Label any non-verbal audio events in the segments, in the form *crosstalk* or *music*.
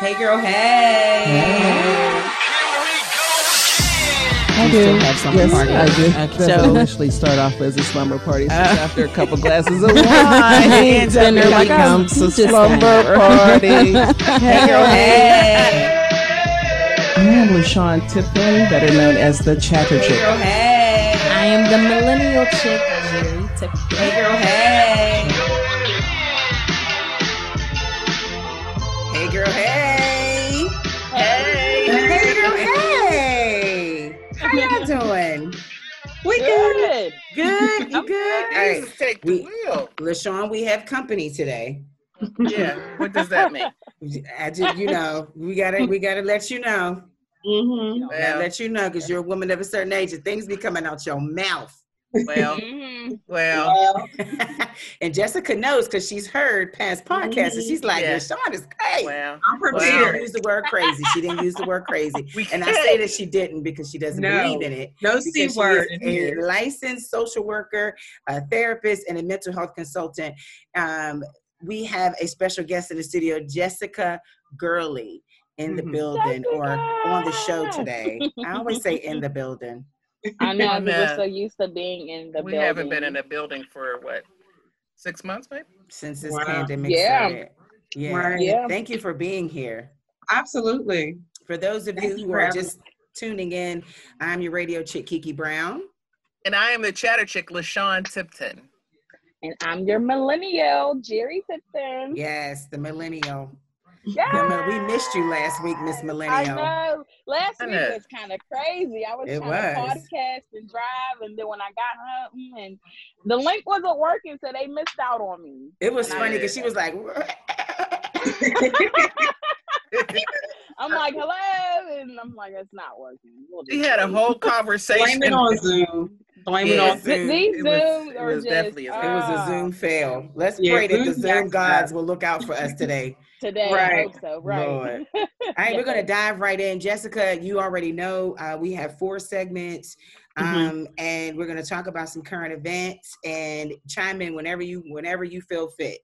Hey, girl. Hey. I You do. still have slumber yes, party. I do. Okay. That So- will initially start off as a slumber party. So Uh. after a couple glasses of *laughs* wine, Ends up dinner becoming becomes a just slumber that. party. *laughs* Hey, girl. Hey. I am LaShawn Tipton, better known as the Chatter Chick. Hey, Chick. girl. Hey. I am the millennial chick, Jerry Tipton. Hey, girl. Hey. We good. Good. You good? All right. Take the We- wheel. LaShawn, we have company today. Yeah. What does that mean? *laughs* I just, you know, we gotta, we gotta let you know. Mm-hmm. Well, let you know because you're a woman of a certain age and things be coming out your mouth. Well, Mm-hmm. well. Well, *laughs* and Jessica knows because she's heard past podcasts and she's like, Yeah. LaShawn is crazy. Well, I'm Well, she didn't use the word crazy. She didn't use the word crazy. *laughs* And I say that she didn't because she doesn't No. believe in it. No C word a licensed social worker, a therapist, and a mental health consultant. Um, we have a special guest in the studio, Jessica Gurley, in the Mhm. building or on the show today. I always say in the building. I know *laughs* I'm, because uh, we're so used to being in the we building. haven't been in a building for what? Six months, maybe? since this Wow. pandemic Yeah. started. Yeah. Right. Yeah. Thank you for being here. Absolutely. For those of Thank you you who for are having just tuning in, I'm your radio chick Kiki Brown. And I am the chatter chick, LaShawn Tipton. And I'm your millennial, Jerry Tipton. Yes, the millennial. Yeah. The mil- we missed you last week, Miss I Millennial. know. Last I week know. was kind of crazy. I was It trying was. to podcast and drive, and then when I got home, and the link wasn't working, so they missed out on me. It was And funny because she was like, *laughs* I'm like, hello, and I'm like, it's not working. We'll We had a whole conversation. *laughs* Blame it on Zoom. Blame it Yeah, on Zoom. These It was- it was just, definitely a- it was a Zoom fail. Let's Yeah, pray that the Zoom Zoom gods will look out for us today. today. I Right. hope so. Right. Lord. *laughs* All right, we're going to dive right in. Jessica, you already know uh, we have four segments, Mhm. um, and we're going to talk about some current events and chime in whenever you whenever you feel fit.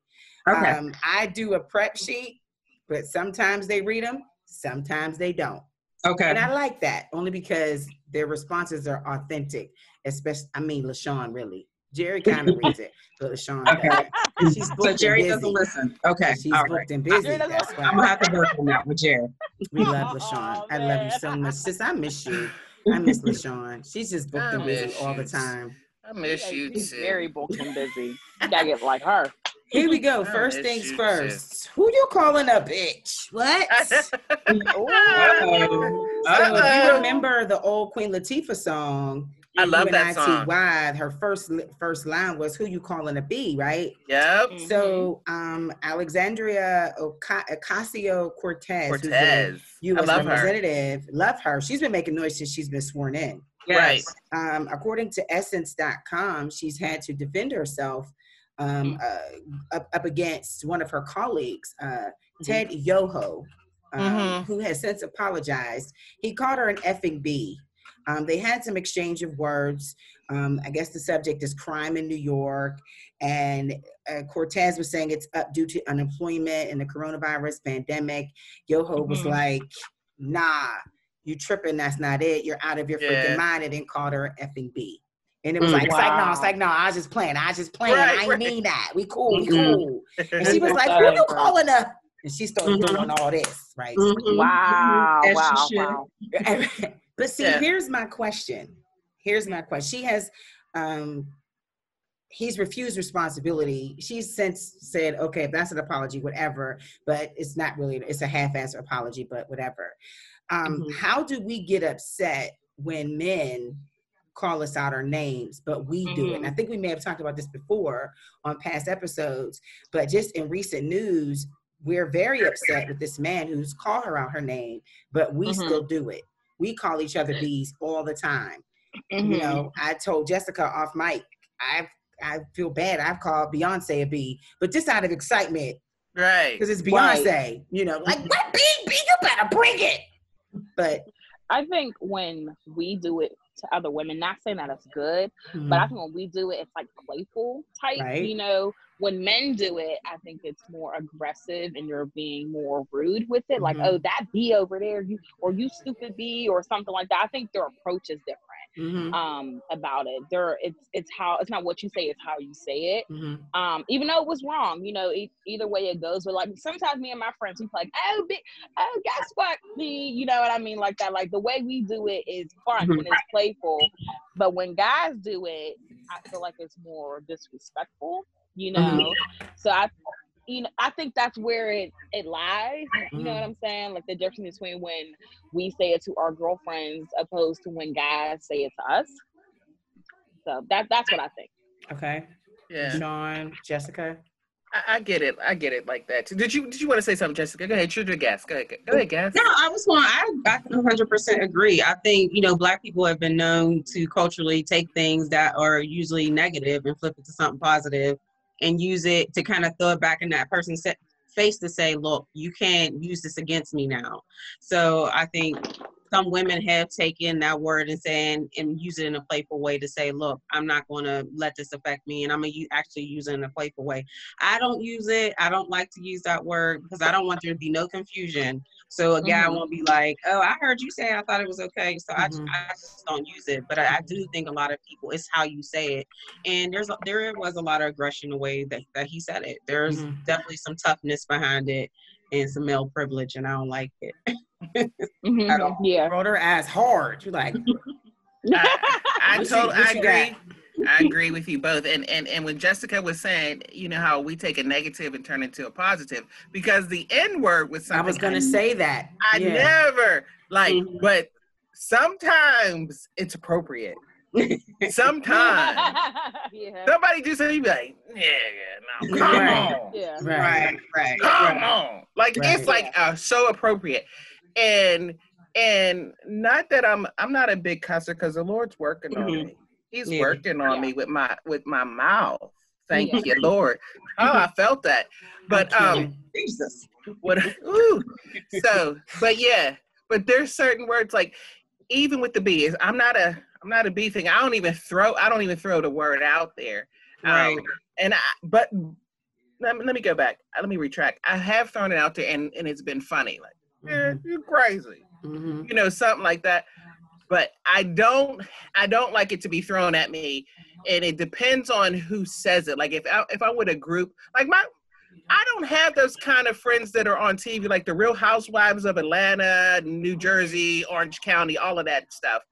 Okay. Um, I do a prep sheet, but sometimes they read them, sometimes they don't. okay. And I like that only because their responses are authentic. Especially, I mean, LaShawn really. Jerry *laughs* kind of reads it, but LaShawn Okay. doesn't. *laughs* She's booked So and Jerry busy. doesn't listen. Okay. She's All booked right. and busy. Jerry doesn't I'm gonna have to work on that with Jerry. we love Oh, LaShawn. I love you so much. Sis, I miss you. *laughs* I miss LaShawn. She's just booked I and busy miss all the time. I miss you She's too. very booked and busy. You gotta get like her. Here we go. First things you, first. Who you calling a bitch? What? Uh-oh. So if you Uh-oh. remember the old Queen Latifah song, I love that song. UNITY, her first first line was "Who you calling a B?" Right. Yep. Mm-hmm. So um, Alexandria Ocasio Cortez, who's Cortez. the U.S. I her. representative, love her. She's been making noise since she's been sworn in. Yes. Um, according to Essence.com, she's had to defend herself um, uh, up, up against one of her colleagues, uh, Ted Yoho, um, Mhm. who has since apologized. He called her an effing B. Um, they had some exchange of words. Um, I guess the subject is crime in New York. And uh, Cortez was saying it's up due to unemployment and the coronavirus pandemic. Yoho was Mhm. like, nah, you tripping, that's not it. You're out of your Yeah. freaking mind. And then called her an effing B. And it was Mm. like, it's like, no, it's like, no, I was just playing. I was just playing. Right, I right. mean that. We cool, we Mhm. cool. And she was *laughs* like, who you calling a? And she started Mhm. doing all this, right? Mhm. Wow, wow, wow. *laughs* but see, Yeah. here's my question. Here's my question. She has um he's refused responsibility. She's since said, okay, if that's an apology, whatever, but it's not really it's a half-ass apology, but whatever. Um, Mhm. how do we get upset when men call us out our names, but we do it? And I think we may have talked about this before on past episodes, but just in recent news, we're very upset with this man who's called her out her name, but we Mhm. still do it. We call each other bees all the time. Mhm. You know, I told Jessica off mic, I I feel bad. I've called Beyonce a bee, but just out of excitement Right. because it's Right. Beyonce. You know, like what bee? Bee, you better bring it. But I think when we do it to other women. Not saying that it's good, Mhm. but I think when we do it, it's like playful type. Right. You know, when men do it, I think it's more aggressive and you're being more rude with it. Like, Mhm. oh, that bee over there, you or you stupid bee or something like that. I think their approach is different Mhm. um about it. There, it's it's how it's not what you say, it's how you say it Mhm. um, even though it was wrong, you know, e- either way it goes. But like sometimes me and my friends, we like, oh, big, oh, guess what? The, you know what I mean, like that. Like the way we do it is fun and it's playful, but when guys do it, I feel like it's more disrespectful, you know. So I, you know, I think that's where it it lies. You know what mm-hmm. I'm saying? Like the difference between when we say it to our girlfriends opposed to when guys say it to us. So that that's what I think. Okay. Yeah, Sean, Jessica. I, I get it. I get it like that. too. Did you Did you want to say something, Jessica? Go ahead. Shoot your gas. Go ahead. Go ahead, gas. No, I was going. I I 100 percent agree. I think you know black people have been known to culturally take things that are usually negative and flip it to something positive, and use it to kind of throw it back in that person's face to say, "Look, you can't use this against me now." So I think some women have taken that word and saying and use it in a playful way to say, "Look, I'm not going to let this affect me, and I'm gonna u- actually use it in a playful way." I don't use it. I don't like to use that word because I don't want there to be no confusion. So a guy Mhm. won't be like, "Oh, I heard you say I thought it was okay." So I, Mhm. I just don't use it. But I, I do think a lot of people, it's how you say it, and there's there was a lot of aggression the way that, that he said it. There's Mhm. definitely some toughness behind it and some male privilege, and I don't like it. *laughs* Mhm, At all. Yeah. Rolled her ass hard. You're like, *laughs* I, I What you- I agree. I agree with you both. And and and when Jessica was saying, you know how we take a negative and turn it into a positive, because the N word was something I was gonna say that. I yeah. never like, Mhm. but sometimes it's appropriate. Sometimes *laughs* yeah. somebody do something, you be like, yeah, yeah, no, *laughs* come Right. on. Yeah. Right. right. come on like Right. it's like uh, so appropriate and and not that i'm i'm not a big cusser because the lord's working on Mhm. me he's Yeah. working on Yeah. me with my with my mouth thank Yeah. you lord oh i felt that *laughs* but um. Jesus. what ooh, so but yeah but there's certain words like even with the b is i'm not a i'm not a b thing i don't even throw i don't even throw the word out there Right. um, and I, but let me, let me go back. Let me retract. I have thrown it out there, and, and it's been funny. Like, yeah, Mhm. you crazy, Mhm. you know, something like that. But I don't, I don't like it to be thrown at me, and it depends on who says it. Like if I, if I'm with a group, like my, I don't have those kind of friends that are on TV, like the Real Housewives of Atlanta, New Jersey, Orange County, all of that stuff.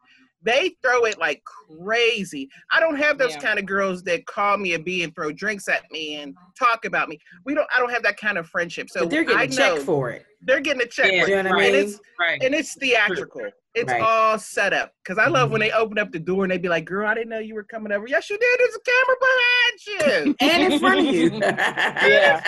They throw it like crazy. I don't have those Yeah. kind of girls that call me a bee and throw drinks at me and talk about me. We don't. I don't have that kind of friendship. So But they're getting I know for it. They're getting a check. Yeah, you know what I and mean? it's Right. and it's theatrical. It's Right. all set up. Because I love when Mhm. they open up the door and they be like, "Girl, I didn't know you were coming over." Yes, you did. There's a camera behind you. *laughs* And in *laughs* front of you. Yeah.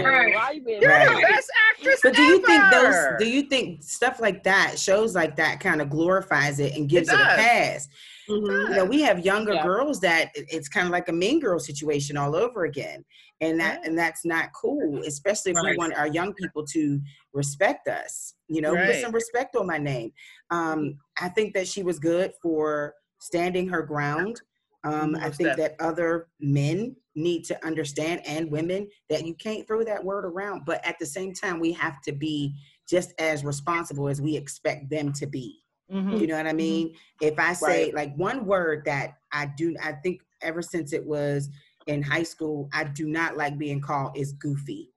Right. Why you being You're Right. the best actress But do you think those? Do you think stuff like that, shows like that, kind of glorifies it and gives it, a does. pass? Mhm. You know, we have younger Yeah. girls that it's kind of like a mean girl situation all over again, and that and that's not cool. Especially if we want our young people to respect us. You know, put some respect on my name. Um, I think that she was good for standing her ground. Um, I think that other men need to understand and women that you can't throw that word around, but at the same time, we have to be just as responsible as we expect them to be. Mhm. You know what I Mhm. mean? If I say like one word that I do, I think ever since it was in high school, I do not like being called is goofy.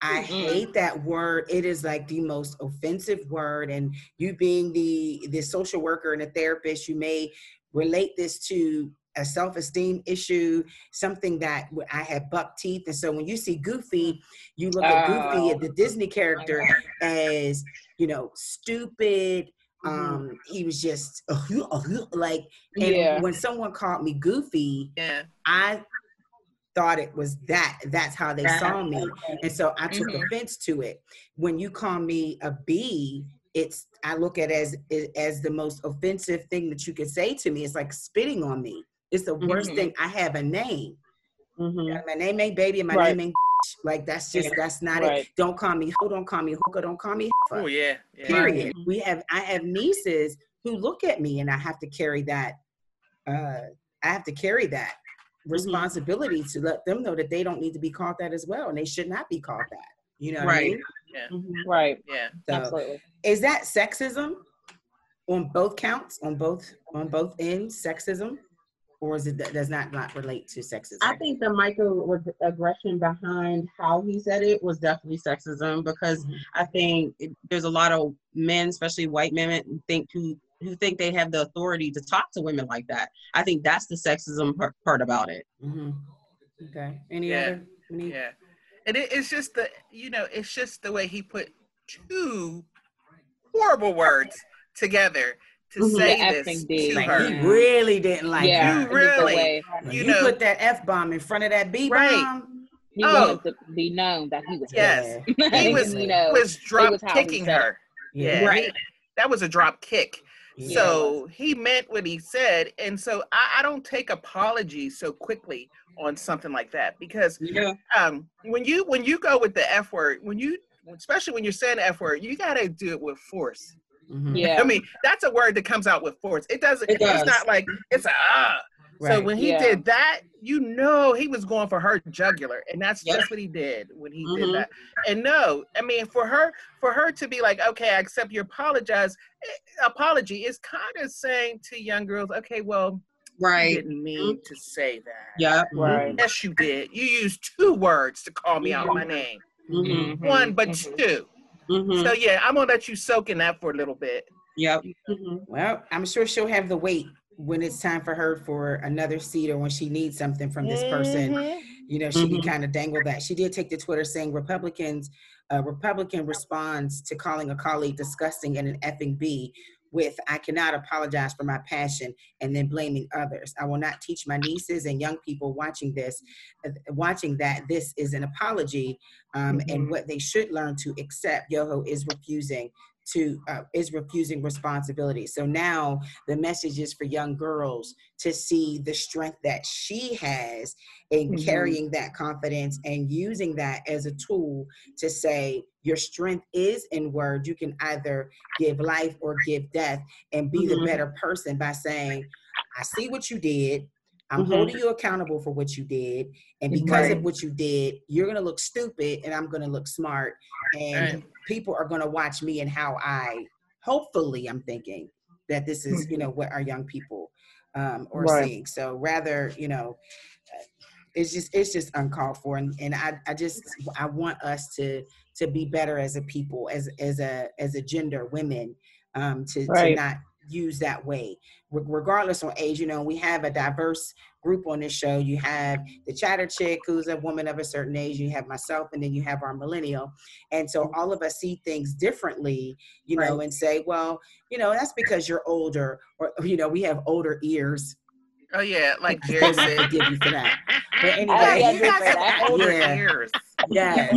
I hate that word. It is like the most offensive word. And you being the the social worker and a therapist, you may relate this to a self-esteem issue, something that I had buck teeth. And so when you see Goofy, you look at Goofy, Oh. the Disney character, *laughs* as you know, stupid. Um, he was just like, and Yeah. when someone called me Goofy, Yeah. I thought it was that. That's how they saw me. And so I took Mhm. offense to it. When you call me a B, it's I look at it as as the most offensive thing that you could say to me. It's like spitting on me. It's the worst Mhm. thing. I have a name. Mhm. My name ain't baby and my Right. name ain't like that's just that's not Right. it. Don't call me ho, don't call me hooker, don't call me Oh yeah. yeah. Period. We have I have nieces who look at me and I have to carry that uh I have to carry that Mm-hmm. responsibility to let them know that they don't need to be called that as well and they should not be called that. You know what I Right. mean? Mhm. right. Yeah. So Absolutely. is that sexism on both counts, on both on both ends, sexism? Or is it that does not not relate to sexism? I think the microaggression behind how he said it was definitely sexism because Mhm. I think it, there's a lot of men, especially white men, who think who who think they have the authority to talk to women like that. I think that's the sexism part, part about it. hmm Okay. Any Yeah. other? Any, Yeah. And it, it's just the, you know, it's just the way he put two horrible words together to Mhm. say The this effing to Like her. he really didn't like yeah. You it was the really- way When you you, know- put that f bomb in front of that b bomb. Right. he Oh. wanted to be known that he was Yes. He *laughs* was, you know, was drop was how he kicking her. Yeah. Yeah. Right. he- that was a drop kick. Yeah. So he meant what he said. And so I, I don't take apologies so quickly on something like that because Yeah. um, when you when you go with the F word, when you especially when you're saying F word, you gotta do it with force. Mm-hmm. Yeah. I mean, that's a word that comes out with force. It doesn't, it does. it's not like, it's a, ah. Right. So when he yeah. did that, you know he was going for her jugular, and that's yeah. just what he did when he mm-hmm. did that. And no, I mean for her, for her to be like, okay, I accept your apologize, eh, apology is kind of saying to young girls, okay, well, right, you didn't mean to say that. Yeah, right. Yes, you did. You used two words to call me out mm-hmm. my name. Mm-hmm. One, but mm-hmm. 2 Mm-hmm. So yeah, I'm gonna let you soak in that for a little bit. Yep. Mm-hmm. Well, I'm sure she'll have the weight when it's time for her for another seat or when she needs something from this person. Mhm. You know, she can kind of dangle that. She did take to Twitter saying Republicans, uh, Republican responds to calling a colleague disgusting and an effing B with I cannot apologize for my passion and then blaming others. I will not teach my nieces and young people watching this, uh, watching that this is an apology um, and what they should learn to accept. Yoho is refusing to uh, is refusing responsibility. So now the message is for young girls to see the strength that she has in Mhm. carrying that confidence and using that as a tool to say your strength is in word. You can either give life or give death and be the Mhm. better person by saying, I see what you did. I'm Mhm. holding you accountable for what you did. And because Right. of what you did, you're going to look stupid and I'm going to look smart. And Right. people are going to watch me and how I, hopefully, I'm thinking that this is, you know, what our young people um, are Right. seeing. So rather, you know, uh, it's just it's just uncalled for and, and I, I just i want us to to be better as a people as as a as a gender women um to, to not use that way Re- regardless on age you know we have a diverse group on this show you have the chatter chick who's a woman of a certain age you have myself and then you have our millennial and so mm-hmm. all of us see things differently you know Right. and say well you know that's because you're older or you know we have older ears Oh yeah, like *laughs* I Jerry still said. forgive you for that but *laughs* Oh, anyway yeah, you got for some older Yeah. ears. *laughs* Yes.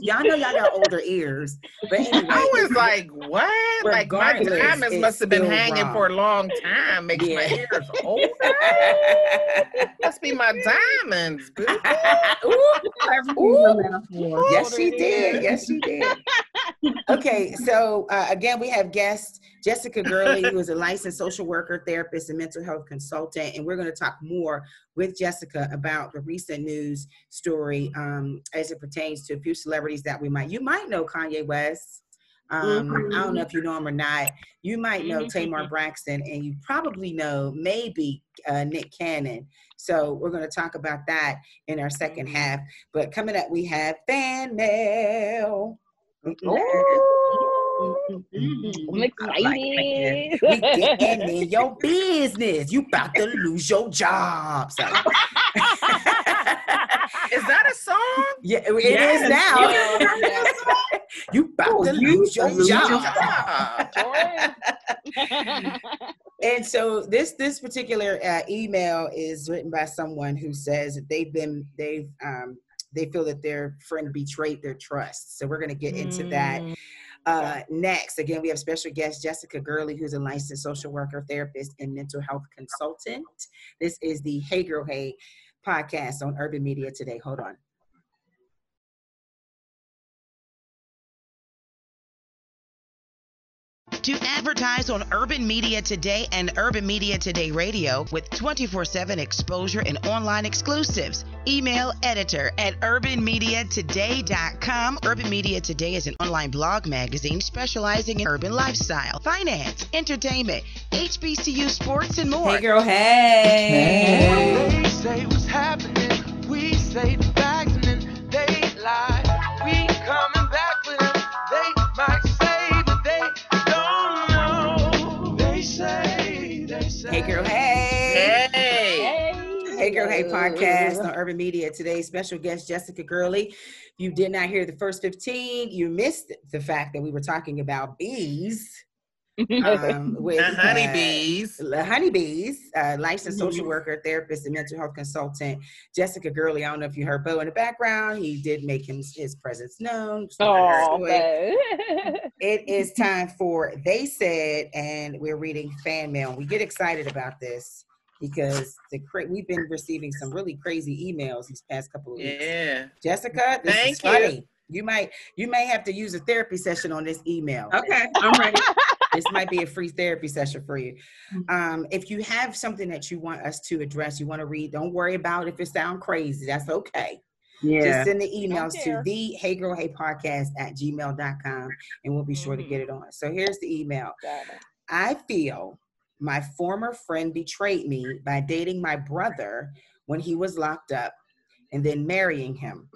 Y'all know y'all got older ears. But anyway. I was like, what? Like my diamonds must have been hanging wrong. for a long time. Makes my Yeah. ears older. *laughs* Must be my diamonds. *laughs* a metaphor. yes, she did. Yes, she did. Okay, so uh, again, we have guest Jessica Gurley, who is a licensed social worker, therapist, and mental health consultant, and we're going to talk more with Jessica about the recent news story um, as it pertains to a few celebrities that we might. You might know Kanye West. Um, I don't know if you know him or not. You might know Mhm. Tamar Braxton, and you probably know maybe uh, Nick Cannon. So we're going to talk about that in our second half. But coming up, we have fan mail. I'm Mm-hmm. excited. *laughs* We getting in your business. You about to lose your job. So. *laughs* Is that a song? yeah, it Yes. is now. *laughs* Yeah. you about Oh, to you lose your lose your job. And so this this particular uh, email is written by someone who says that they've been they've um, they feel that their friend betrayed their trust. So we're going to get into that uh, next. Again, we have special guest Jessica Gurley, who's a licensed social worker, therapist, and mental health consultant. This is the Hey Girl Hey podcast on Urban Media today. Hold on. To advertise on Urban Media Today and Urban Media Today Radio with 24 7 exposure and online exclusives. Email editor at urbanmediatoday.com. Urban Media Today is an online blog magazine specializing in urban lifestyle, finance, entertainment, HBCU sports, and more. Hey, girl, hey. Hey. They Hey Girl Hey podcast on Urban Media. Today's special guest, Jessica Gurley. If you did not hear the first 15, you missed the fact that we were talking about bees. Um, *laughs* with, The uh, honeybees. the honeybees, uh, licensed social Mm-hmm. worker, therapist, and mental health consultant, Jessica Gurley. I don't know if you heard Bo in the background. He did make him, his presence known. So Oh, doing- it is time for They Said, and we're reading fan mail. We get excited about this because the cra- we've been receiving some really crazy emails these past couple of weeks. Yeah. Jessica, this Thank is you. funny. You might you may have to use a therapy session on this email. Okay, *laughs* I'm ready. This might be a free therapy session for you. Um, if you have something that you want us to address, you want to read, don't worry about if it sounds crazy. That's okay. Yeah. Just send the emails to the Hey Girl Hey Podcast at gmail.com and we'll be sure to Mhm. get it on. So here's the email. I feel my former friend betrayed me by dating my brother when he was locked up and then marrying him.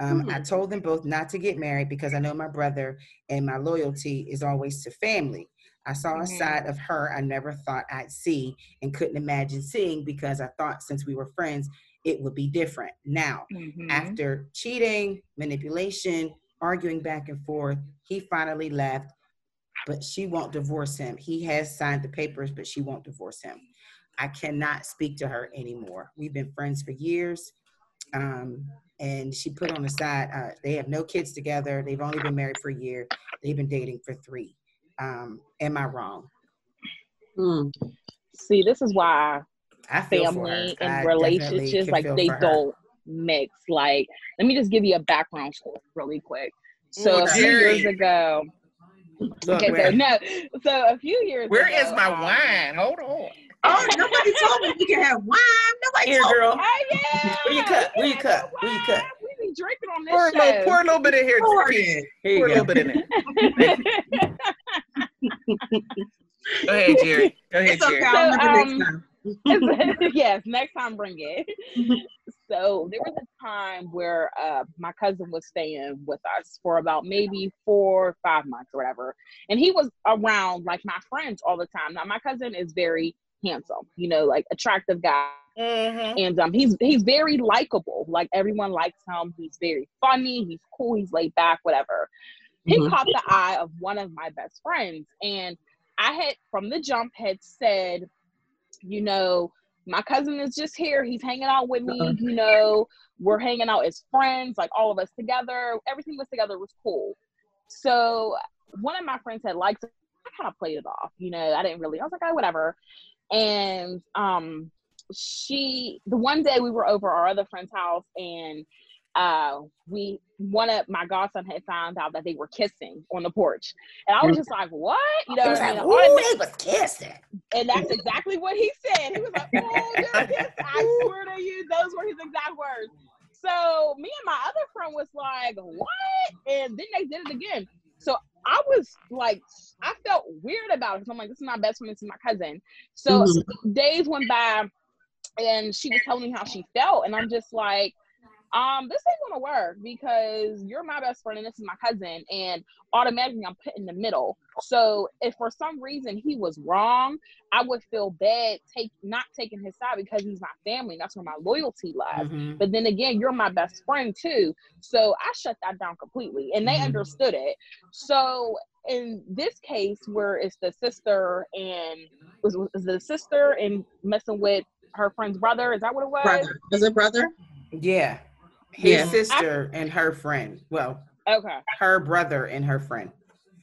Um, I told them both not to get married because I know my brother and my loyalty is always to family. I saw a Mhm. side of her I never thought I'd see and couldn't imagine seeing because I thought since we were friends, it would be different. Now, Mhm. after cheating, manipulation, arguing back and forth, he finally left, but she won't divorce him. He has signed the papers, but she won't divorce him. I cannot speak to her anymore. We've been friends for years. Um, and she put on the side, uh, they have no kids together. They've only been married for a year. They've been dating for three. Um, am I wrong? Hmm. See, this is why I feel for her. family and definitely relationships like they don't mix. Like, let me just give you a background story really quick. So Ooh, a few years ago, Look, okay, so no, so a few years Where ago, is my um, wine? Hold on. Oh, nobody told me we can have wine. Nobody Here, told me. girl. Oh yeah. Where you cut? Where you cut? Where you cut? We be drinking on Pour a, this little, show. pour a little bit in here. Pour Keith. it. Here Pour a little bit in there. *laughs* Go ahead, Jerry. Go ahead, It's okay. Jerry. I'll So, um, next time. *laughs* *laughs* yes, next time bring it. *laughs* so there was a time where uh, my cousin was staying with us for about maybe four or five months or whatever. And he was around like my friends all the time. Now my cousin is very handsome, you know, like attractive guy. Mhm. And um, he's he's very likable. Like everyone likes him. He's very funny. He's cool. He's laid back. Whatever. He Mhm. caught the eye of one of my best friends, and I had from the jump had said, you know, my cousin is just here. He's hanging out with me. Uh-uh. You know, we're hanging out as friends, like all of us together. Everything was together was cool. So one of my friends had liked it. I kind of played it off. You know, I didn't really. I was like, oh, whatever. And um, she the one day we were over our other friend's house and uh we one of my godson had found out that they were kissing on the porch and i was just like what you know was like, ooh, they was kissing. and that's exactly what he said he was like *laughs* oh they're kissing. i swear to you those were his exact words so me and my other friend was like what and then they did it again so I was like, I felt weird about it. 'cause I'm like, this is my best friend, this is my cousin. So Mhm. days went by and she was telling me how she felt and i'm just like um this ain't gonna work because you're my best friend and this is my cousin and automatically i'm put in the middle so if for some reason he was wrong i would feel bad take not taking his side because he's my family that's where my loyalty lies Mhm. but then again you're my best friend too so i shut that down completely and they Mhm. understood it so in this case where it's the sister and was, was the sister and messing with her friend's brother is that what it was Brother. Is it brother? Yeah. His Yeah. sister and her friend. Well, okay her brother and her friend.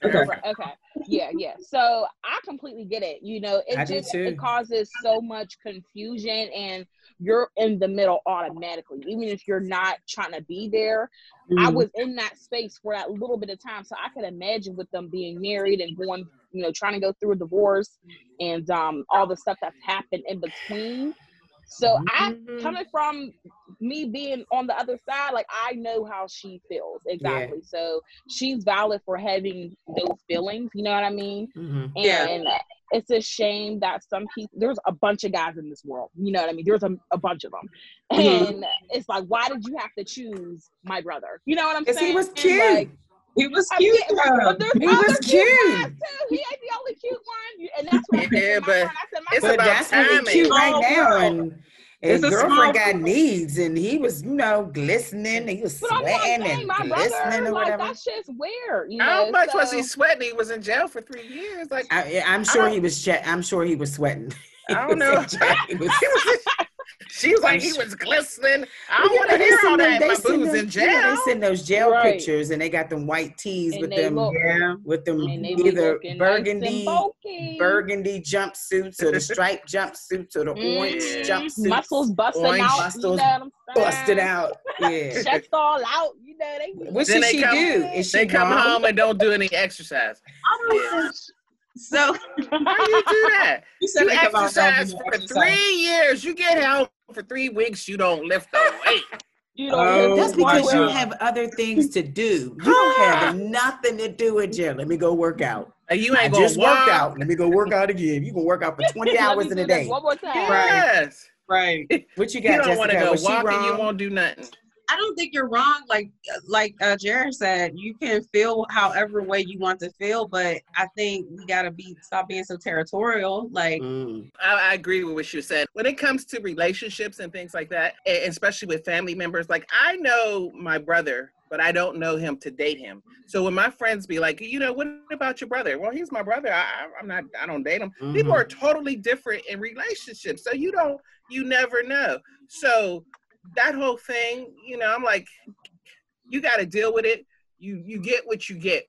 Okay. Okay. Yeah, yeah. So I completely get it. You know, it I just it causes so much confusion and you're in the middle automatically, even if you're not trying to be there. I Mhm. was in that space for that little bit of time. So I could imagine with them being married and going, you know, trying to go through a divorce and um all the stuff that's happened in between. So I Mhm. coming from me being on the other side, like I know how she feels exactly. So she's valid for having those feelings. You know what I mean? Mhm. Yeah. And it's a shame that some people there's a bunch of guys in this world. You know what I mean? There's a, a bunch of them, Mhm. and it's like, why did you have to choose my brother? You know what I'm saying? he was And, cute. like, He was cute. getting- though. but He was cute cute. too. He ain't the only cute one, and that's what I said Yeah, my but. I said, my it's But about that's what he timing. cute right Small now, and his It's a small girlfriend got world. needs, and he was, you know, glistening. He was But I'm like, sweating dang, and my glistening brother, or like whatever. that shit's weird. You know, How much was he sweating? He was in jail for three years. Like I, I'm sure don't- he was. Che- I'm sure he was sweating. *laughs* I don't know. He was- He was- *laughs* she was like, he was glistening. I don't You want to hear all them- that. they My send boo's them- in you know, jail. They send those jail Right. pictures, and they got them white tees And with them, look- Yeah. with them and they be either looking nice burgundy, burgundy jumpsuits or the striped jumpsuits or the orange Mm, jumpsuits, muscles busting Orange out, muscles you know what I'm busted out. Yeah. *laughs* chest all out. You know they. What Then should they she come- do? Is she They come wrong? home and don't do any exercise. I don't so. How do you do that? *laughs* You said You they come exercise for three years. You get home for three weeks. You don't lift a *laughs* weight. You don't Oh, That's because you have other things to do. You don't have nothing to do with jail. Let me go work out. And you ain't gonna just walk. worked out. Let me go work out again. You can work out for *laughs* 20 hours in a day. One more time. Yes. Right. What you *laughs* got? You got, don't want to Jessica? go Was walking. You wrong? won't do nothing. I don't think you're wrong. Like like uh, Jared said, you can feel however way you want to feel, but I think we gotta be stop being so territorial. Like Mm. I, I agree with what you said. When it comes to relationships and things like that, especially with family members, like I know my brother, but I don't know him to date him. So when my friends be like, you know, what about your brother? Well, he's my brother. I, I- I'm not. I don't date him. People Mhm. are totally different in relationships, so you don't. You never know. So that whole thing, you know, I'm like, you got to deal with it. You you get what you get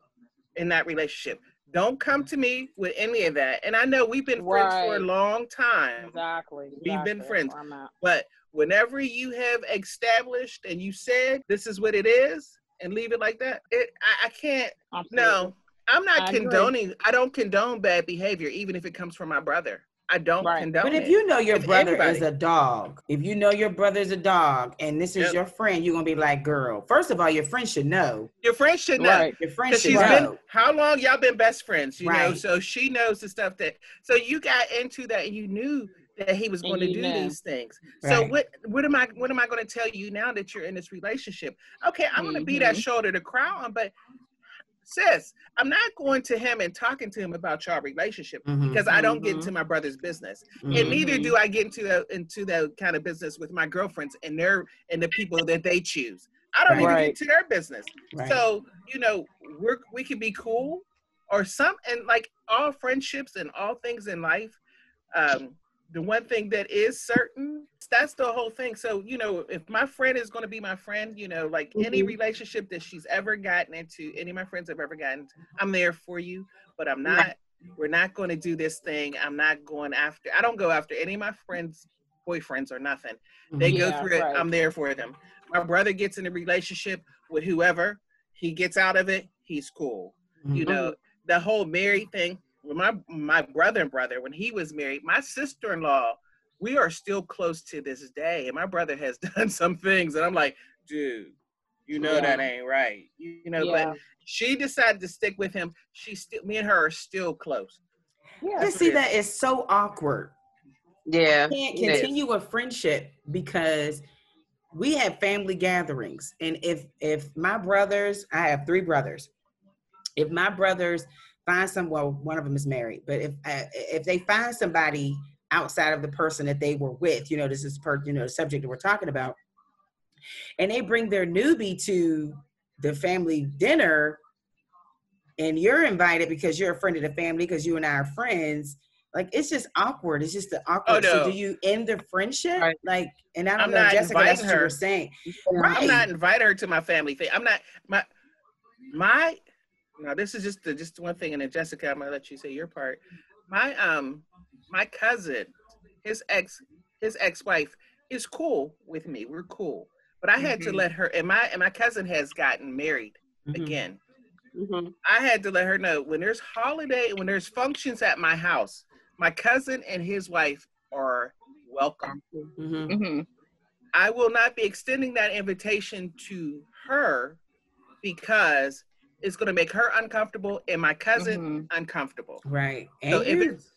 in that relationship. Don't come to me with any of that. And I know we've been friends for a long time, Exactly. We've exactly. been friends. but whenever you have established and you said this is what it is and leave it like that, it I, I can't. Absolutely. No, I'm not I agree. condoning. I don't condone bad behavior, even if it comes from my brother. I don't Right. condone But if you know your brother anybody- is a dog, if you know your brother brother's a dog and this is Yep. your friend, you're gonna be like, girl, first of all, your friend should know. Your friend should know. Right. Your friend should she's know. been how long y'all been best friends, you know? So she knows the stuff that so you got into that and you knew that he was going to do know. these things. So what what am I what am I going to tell you now that you're in this relationship? Okay, I'm going to be Mm-hmm. that shoulder to cry on, but sis, I'm not going to him and talking to him about your relationship Mhm. because I don't get Mhm. into my brother's business, Mhm. and neither Mhm. do I get into the, into that kind of business with my girlfriends and their and the people that they choose. I don't Right. even get into their business. Right. So, you know, we're we can be cool or some and like all friendships and all things in life, um, the one thing that is certain, that's the whole thing. So, you know, if my friend is gonna be my friend, you know, like any Mhm. relationship that she's ever gotten into, any of my friends have ever gotten, I'm there for you, but I'm not we're not gonna do this thing. I'm not going after I don't go after any of my friends' boyfriends or nothing. They go Yeah, through it. right. I'm there for them. My brother gets in a relationship with whoever. He gets out of it. He's cool. You Mhm. know, the whole married thing. With my my brother and brother, when he was married, my sister in law, we are still close to this day. And my brother has *laughs* done some things, and I'm like, dude, you know that ain't right. You, you know, Yeah. but she decided to stick with him. She still, me and her are still close. Yeah. I see that is so awkward. yeah. can't continue a friendship because we have family gatherings and if if my brothers i have three brothers if my brothers find some well one of them is married but if uh, if they find somebody outside of the person that they were with you know this is per you know the subject that we're talking about and they bring their newbie to the family dinner and you're invited because you're a friend of the family because you and i are friends like it's just awkward. It's just the awkward. So no. do you end the friendship? Right. Like, and I don't I'm know, not Jessica, that's inviting what you her. were saying. Right. I'm not invite her to my family thing. I'm not my my now this is just the, just one thing, and then Jessica, I'm gonna let you say your part. My um, my cousin, his ex, his ex-wife is cool with me. We're cool, but I had to Mhm. let her. And my and my cousin has gotten married Mhm. again. hmm I had to let her know when there's holiday, when there's functions at my house, my cousin and his wife are welcome. Mhm. hmm I will not be extending that invitation to her because it's going to make her uncomfortable and my cousin uncomfortable. Right. So if it's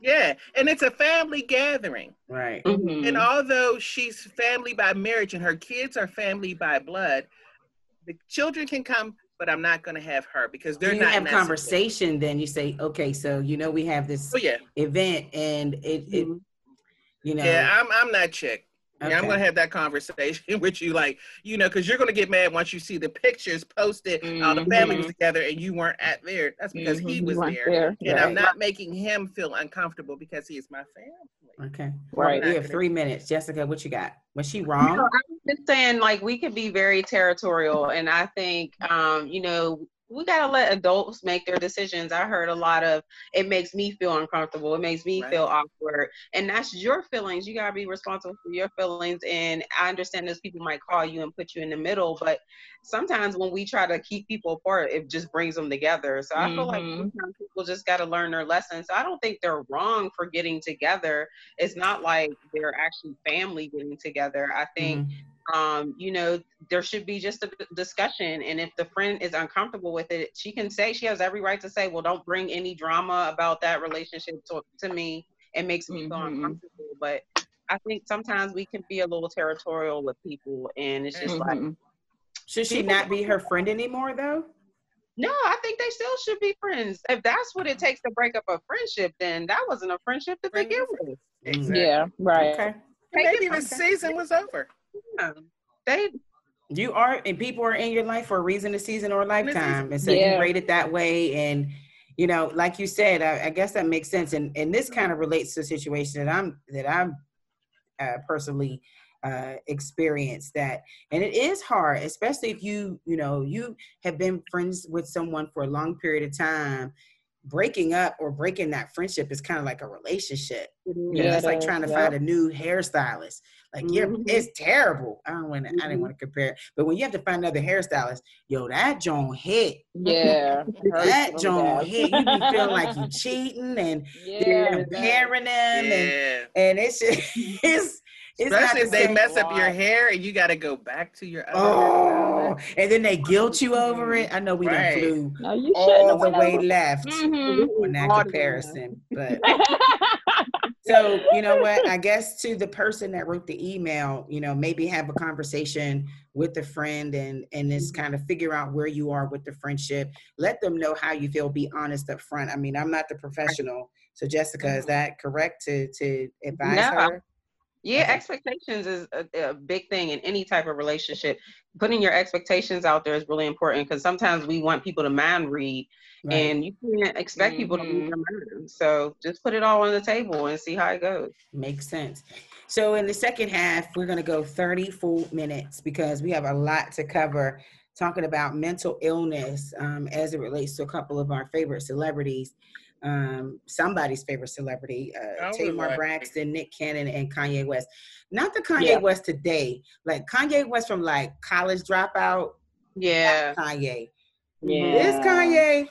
yeah, and it's a family gathering. Right. hmm And although she's family by marriage and her kids are family by blood, the children can come, but I'm not going to have her because they're you not have conversation, then you say, okay, so you know we have this Oh yeah, event, and it, it you know, yeah. I'm I'm that chick. Yeah, I'm gonna have that conversation *laughs* with you, like you know, because you're gonna get mad once you see the pictures posted. All the family was together and you weren't at there. That's because he Mhm, was you there, there, and I'm not making him feel uncomfortable because he is my family. okay. Right. We have three minutes. Jessica, what you got? Was she No, wrong? I'm just saying, like, we could be very territorial, and I think, um, you know, we gotta let adults make their decisions. I heard a lot of, it makes me feel uncomfortable. It makes me Right. feel awkward, and that's your feelings. You gotta be responsible for your feelings. And I understand those people might call you and put you in the middle, but sometimes when we try to keep people apart, it just brings them together. So I feel like Mhm. sometimes people just gotta learn their lessons. So I don't think they're wrong for getting together. It's not like they're actually family getting together. I think Mhm. Um, you know, there should be just a discussion. And if the friend is uncomfortable with it, she can say she has every right to say, "Well, don't bring any drama about that relationship to, to me. It makes me feel Mhm. uncomfortable." But I think sometimes we can be a little territorial with people, and it's just like, Mhm. Should she not be her friend anymore, though? no, I think they still should be friends. If that's what it takes to break up a friendship, then that wasn't a friendship to begin with. Exactly. Yeah, right. Okay. Maybe the Okay. season was over. Yeah. They You are, and people are in your life for a reason, a season, or a lifetime. And so Yeah. you rate it that way. And, you know, like you said, I, I guess that makes sense. And, and this kind of relates to a situation that I'm, that I'm uh, personally uh, experienced that. And it is hard, especially if you, you know, you have been friends with someone for a long period of time. Breaking up or breaking that friendship is kind of like a relationship. You know, Yeah, it's like trying to yep. find a new hairstylist. Like, yeah, Mhm. it's terrible. I don't want to. I didn't Mhm. want to compare, It. but when you have to find another hairstylist, yo, that joint hit. Yeah. *laughs* That really joint hit. You be feeling like you *laughs* cheating and Yeah. you're it does. comparing them, and Yeah. and it's just, *laughs* it's it's not Especially the if they same. mess up your hair and you got to go back to your other Oh, and then they guilt you over it. I know we done Right. flew No, you all shouldn't the way over. left Mhm. on that All comparison, but. So, you know *laughs* what? I guess to the person that wrote the email, you know, maybe have a conversation with a friend and and just mm-hmm. kind of figure out where you are with the friendship. Let them know how you feel. Be honest up front. I mean, I'm not the professional. So, Jessica, is mm-hmm. that correct to to advise No, her? Yeah, expectations is a, a big thing in any type of relationship. Putting your expectations out there is really important because sometimes we want people to mind read, Right. and you can't expect people to read Mhm. your mind. So just put it all on the table and see how it goes. Makes sense. So in the second half, we're going to go 30 full minutes because we have a lot to cover talking about mental illness um, as it relates to a couple of our favorite celebrities. Um, somebody's favorite celebrity, uh, Tamar right. Braxton, Nick Cannon, and Kanye West. Not the Kanye Yeah. West today, like Kanye West from like college dropout. Yeah. Kanye. Yeah. Is Kanye?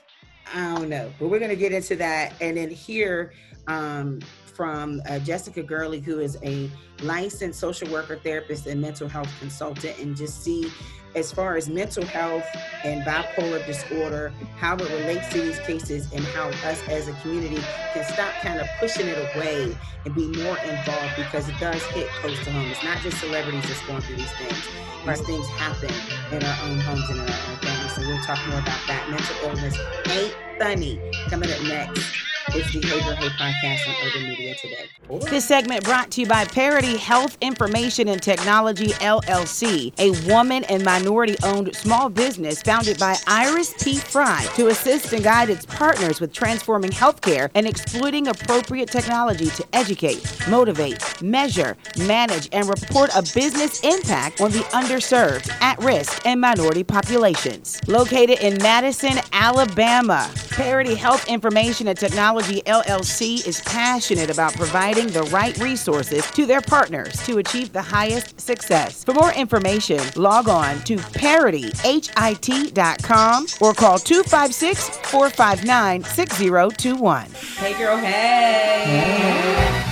I don't know, but we're gonna get into that and then here um, from uh, Jessica Gurley, who is a licensed social worker, therapist, and mental health consultant, and just see as far as mental health and bipolar disorder, how it relates to these cases, and how us as a community can stop kind of pushing it away and be more involved because it does hit close to home. It's not just celebrities that's going through these things. These things happen in our own homes and in our own families. So we'll talk more about that. Mental illness ain't funny. Coming up next It's Behavior podcast on Urban Media today. This segment brought to you by Parity Health Information and Technology LLC, a woman and minority owned small business founded by Iris P. Fry to assist and guide its partners with transforming healthcare and exploiting appropriate technology to educate, motivate, measure, manage, and report a business impact on the underserved, at risk, and minority populations. Located in Madison, Alabama, Parity Health Information and Technology LLC is passionate about providing the right resources to their partners to achieve the highest success. For more information, log on to parityhit.com or call 256 459 6021. Hey, girl, hey.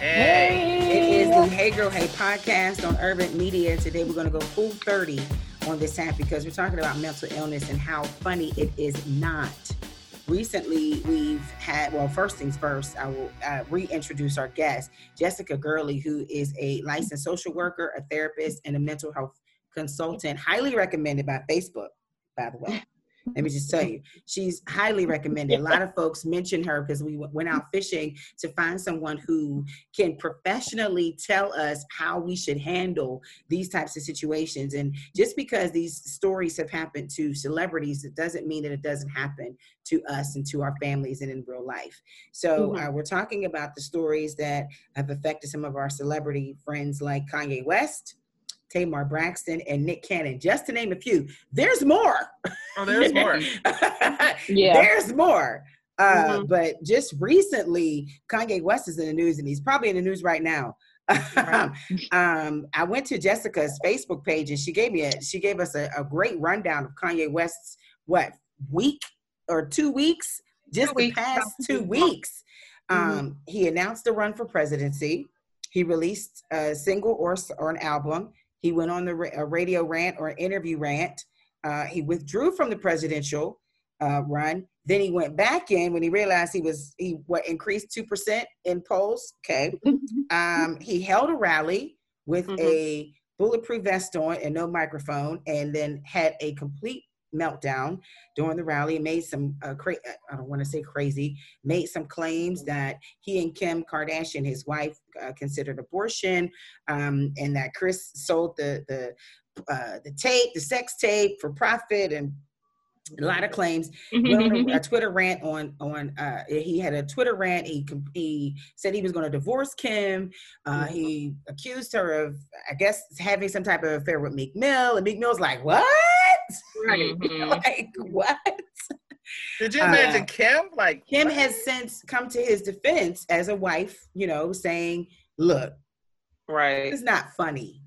Hey. It Hey Girl Hey podcast on Urban Media. Today we're going to go full 30 on this app because we're talking about mental illness and how funny it is not. Recently, we've had, well, first things first, I will uh, reintroduce our guest, Jessica Gurley, who is a licensed social worker, a therapist, and a mental health consultant, highly recommended by Facebook, by the way. *laughs* Let me just tell you, she's highly recommended. A lot of folks mention her because we w- went out fishing to find someone who can professionally tell us how we should handle these types of situations. And just because these stories have happened to celebrities, it doesn't mean that it doesn't happen to us and to our families and in real life. So uh, we're talking about the stories that have affected some of our celebrity friends like Kanye West. Tamar Braxton and Nick Cannon, just to name a few. There's more. Oh, there's more. *laughs* Yeah. There's more. Uh, Mhm. But just recently, Kanye West is in the news, and he's probably in the news right now. *laughs* um, I went to Jessica's Facebook page, and she gave me a she gave us a, a great rundown of Kanye West's what week or two weeks, just Two the weeks. past two weeks. Um, he announced a run for presidency. He released a single or or an album. He went on the ra- a radio rant or an interview rant. Uh, he withdrew from the presidential uh, run. Then he went back in when he realized he was he what increased two percent in polls. Okay, *laughs* um, he held a rally with Mhm. a bulletproof vest on and no microphone, and then had a complete meltdown during the rally. Made some uh, cra- I don't want to say crazy. Made some claims that he and Kim Kardashian, his wife, uh, considered abortion, um, and that Kris sold the the uh, the tape, the sex tape for profit, and a lot of claims. Went a, a Twitter rant on on. Uh, he had a Twitter rant. He he said he was going to divorce Kim. Uh, he accused her of, I guess, having some type of affair with Meek Mill, and Meek Mill's like, "What? Right. *laughs* Like what?" Did you Uh, imagine Kim? Like Kim what? has since come to his defense as a wife, you know, saying, "Look, Right. it's not funny.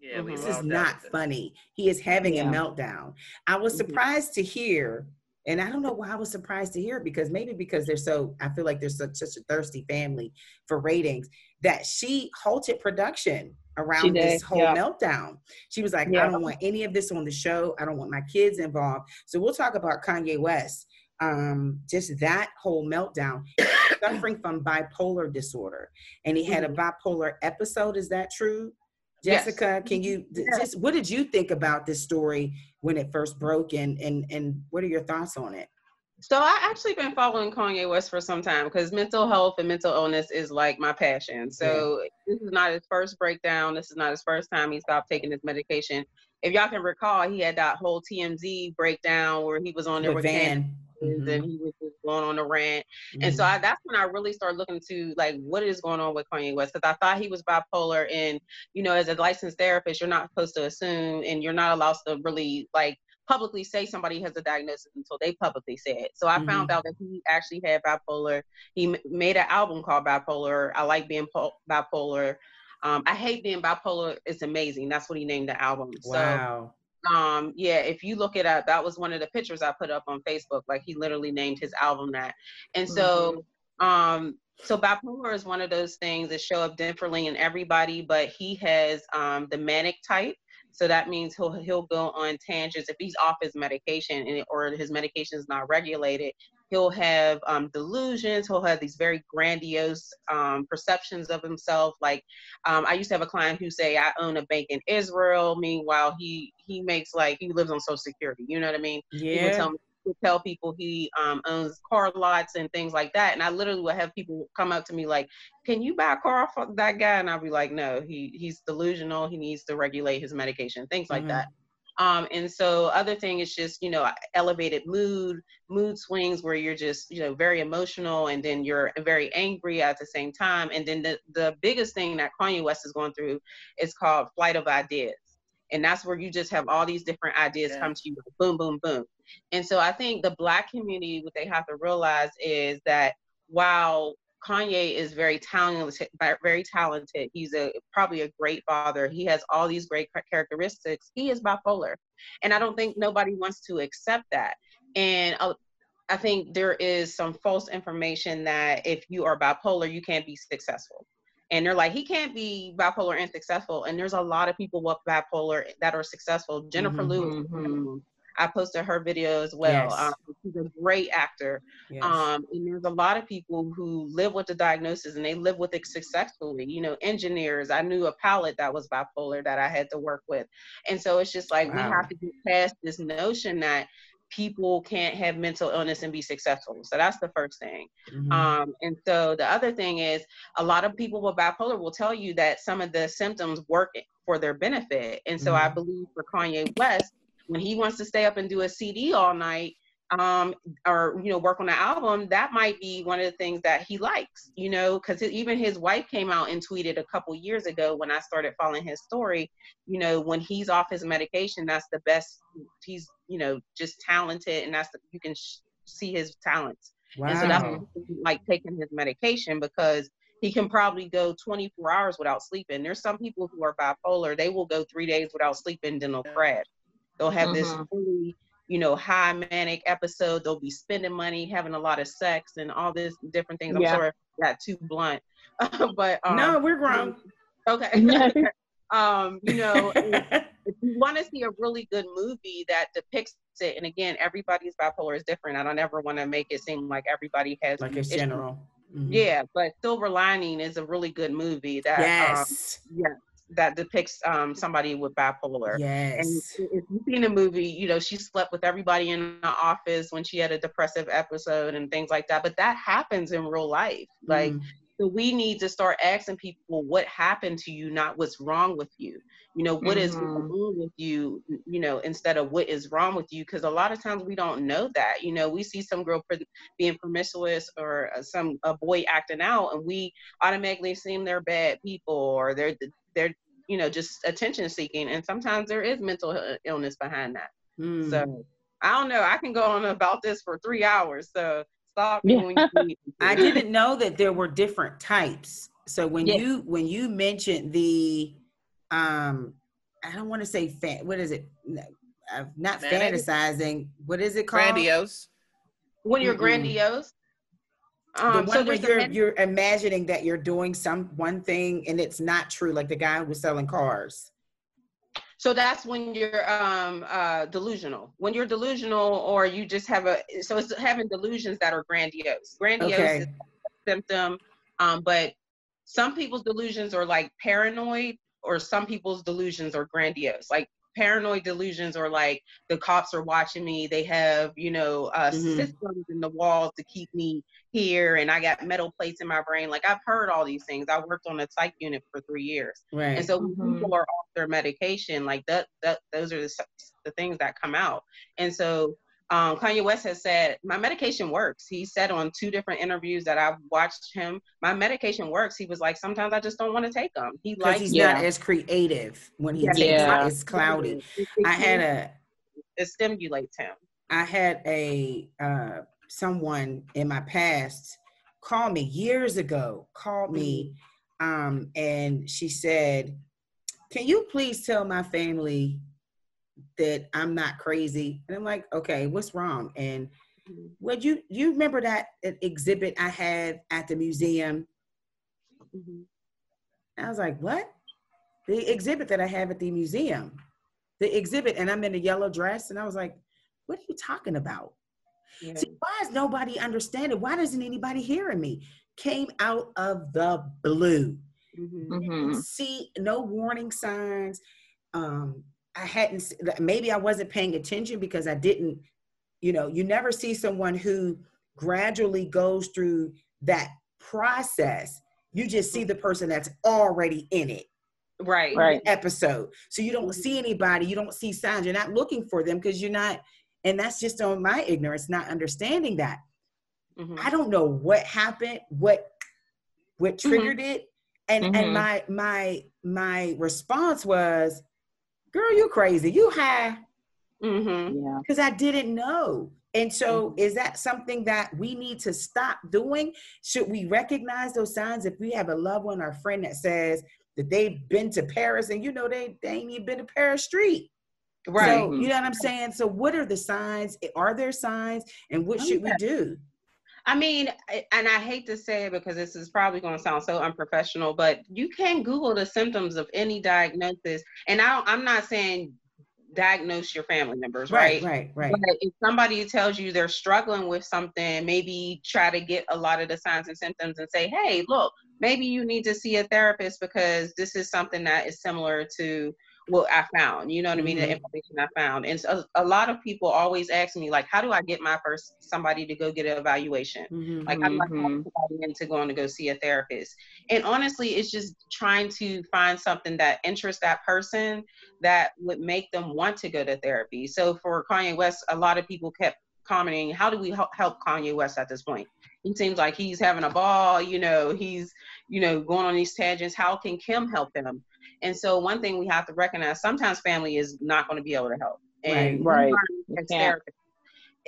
Yeah, we This This is not it. funny. He is having Yeah. a meltdown. I was Mhm. surprised to hear, and I don't know why I was surprised to hear because maybe because they're so, I feel like they're such, such a thirsty family for ratings that she halted production around this whole yeah. meltdown. She was like, I don't want any of this on the show. I don't want my kids involved. So we'll talk about Kanye West. Um, just that whole meltdown, *coughs* suffering from bipolar disorder, and he had a bipolar episode. Is that true? Yes. Jessica, can you th- just what did you think about this story when it first broke and and and what are your thoughts on it? So I actually been following Kanye West for some time because mental health and mental illness is like my passion. So this is not his first breakdown. This is not his first time he stopped taking his medication. If y'all can recall, he had that whole TMZ breakdown where he was on there With Van. and Mhm, he was just going on a rant. And so mhm. I, that's when I really started looking to like what is going on with Kanye West because I thought he was bipolar and you know as a licensed therapist you're not supposed to assume and you're not allowed to really like publicly say somebody has a diagnosis until they publicly say it. So I found out that he actually had bipolar. He m- made an album called Bipolar. I like being po- bipolar. Um, I hate being bipolar. It's amazing. That's what he named the album. So wow. um yeah if you look it up that was one of the pictures i put up on facebook like he literally named his album that and so um so bipolar is one of those things that show up differently in everybody but he has um the manic type so that means he'll he'll go on tangents. If he's off his medication and or his medication is not regulated he'll have um, delusions. He'll have these very grandiose um, perceptions of himself. Like um, i used to have a client who say i own a bank in israel. Meanwhile he he makes like he lives on social security. You know what i mean? He would Yeah. tell me would tell people he um, owns car lots and things like that and i literally would have people come up to me like can you buy a car for that guy and i'll be like no he he's delusional he needs to regulate his medication things like Mhm. that um, and so other thing is just, you know, elevated mood, mood swings where you're just, you know, very emotional and then you're very angry at the same time. And then the, the biggest thing that Kanye West is going through is called flight of ideas. And that's where you just have all these different ideas Yeah. come to you, boom, boom, boom. And so I think the black community, what they have to realize is that while Kanye is very talented, very talented. He's a probably a great father. He has all these great characteristics. He is bipolar, and I don't think nobody wants to accept that. And uh, I think there is some false information that if you are bipolar, you can't be successful. And they're like, he can't be bipolar and successful. And there's a lot of people with bipolar that are successful. Jennifer Mhm, Lewis, mhm. I posted her video as well. Yes. Um, she's a great actor. Yes. Um, and there's a lot of people who live with the diagnosis and they live with it successfully. You know, engineers. I knew a pilot that was bipolar that I had to work with. And so it's just like we have to get past this notion that people can't have mental illness and be successful. So that's the first thing. Mhm. Um, and so the other thing is a lot of people with bipolar will tell you that some of the symptoms work for their benefit. And so I believe for Kanye West, when he wants to stay up and do a CD all night, um, or you know, work on an album, that might be one of the things that he likes, you know, because even his wife came out and tweeted a couple years ago when I started following his story, you know, when he's off his medication, that's the best. He's, you know, just talented, and that's the, you can sh- see his talents. And so that's Wow. why he doesn't like taking his medication because he can probably go 24 hours without sleeping. There's some people who are bipolar, they will go three days without sleeping, then they'll crash. They'll have this Mhm. You know, high manic episode. They'll be spending money, having a lot of sex, and all this different things. I'm Yeah. sorry if I got too blunt, *laughs* but um, no, we're grown. okay. *laughs* *laughs* um, you know, if you want to see a really good movie that depicts it, and again, everybody's bipolar is different. I don't ever want to make it seem like everybody has like it's general. Mhm. Yeah, but Silver Lining is a really good movie that um, Yes. yeah, that depicts um somebody with bipolar. And Yes. if you've seen the movie, you know, she slept with everybody in the office when she had a depressive episode and things like that. But that happens in real life. Like Mm. So we need to start asking people what happened to you, not what's wrong with you. You know, what is Mm-hmm. on with you, you know, instead of what is wrong with you. Because a lot of times we don't know that. You know, we see some girl pr- being promiscuous or uh, some a boy acting out, and we automatically assume they're bad people or they're they're you know just attention seeking. And sometimes there is mental illness behind that. Mm. So I don't know. I can go on about this for three hours. So stop me Yeah. when you need to. *laughs* I didn't know that there were different types. So when Yeah. you when you mentioned the um I don't want to say fa- what is it? No, uh, not Manic? fantasizing. What is it called? Grandiose. when you're Mm-mm. grandiose. The Um, one so where you're men- you're imagining that you're doing some one thing and it's not true, like the guy who was selling cars. So that's when you're um, uh, delusional. When you're delusional, or you just have a so it's having delusions that are grandiose. Grandiose Okay. is a symptom, um, but some people's delusions are like paranoid, or some people's delusions are grandiose. Like paranoid delusions are like the cops are watching me. They have you know uh, Mhm. systems in the walls to keep me here, and I got metal plates in my brain. Like I've heard all these things. I worked on a psych unit for three years. Right. And so when Mhm. people are off their medication, like that, that those are the, the things that come out. And so um, Kanye West has said, my medication works. He said on two different interviews that I've watched him, my medication works. He was like, sometimes I just don't want to take them. He likes he's Yeah. not as creative when he Yeah. takes Yeah. it. It's cloudy. I had a it stimulates him. I had a uh, someone in my past call me years ago. Called me, um, and she said, "Can you please tell my family that I'm not crazy?" And I'm like, "Okay, what's wrong?" And would you you remember that exhibit I had at the museum? I was like, "What?" The exhibit that I have at the museum. The exhibit, and I'm in a yellow dress, and I was like, "What are you talking about?" Yeah. See, why is nobody understanding? Why doesn't anybody hearing me? Came out of the blue. Mhm. Mhm. See, no warning signs. Um, I hadn't. Maybe I wasn't paying attention because I didn't. You know, you never see someone who gradually goes through that process. You just see the person that's already in it Right. Right. episode. So you don't see anybody, you don't see signs, you're not looking for them because you're not, and that's just on my ignorance, not understanding that. Mhm. I don't know what happened, what what triggered it. And Mhm. and my my my response was, girl, you crazy. You high. Mhm. Yeah. Because I didn't know. And so is that something that we need to stop doing? Should we recognize those signs if we have a loved one or friend that says that they've been to Paris and you know they, they ain't even been to Paris Street? Right. So you know what I'm saying? So what are the signs? Are there signs? And what should we do? I mean, and I hate to say it because this is probably going to sound so unprofessional, but you can Google the symptoms of any diagnosis. And I I'm not saying diagnose your family members, right? Right, right, right. But if somebody tells you they're struggling with something, maybe try to get a lot of the signs and symptoms and say, hey, look, maybe you need to see a therapist because this is something that is similar to what I found. You know what I mean? The Mhm. information I found. And so a lot of people always ask me, like, how do I get my first somebody to go get an evaluation? Mhm. Like, how do I somebody into going to go see a therapist? And honestly, it's just trying to find something that interests that person that would make them want to go to therapy. So for Kanye West, a lot of people kept commenting, how do we help help Kanye West at this point? He seems like he's having a ball, you know, he's, you know, going on these tangents. How can Kim help him? And so one thing we have to recognize, sometimes family is not going to be able to help. And Right. You as therapists,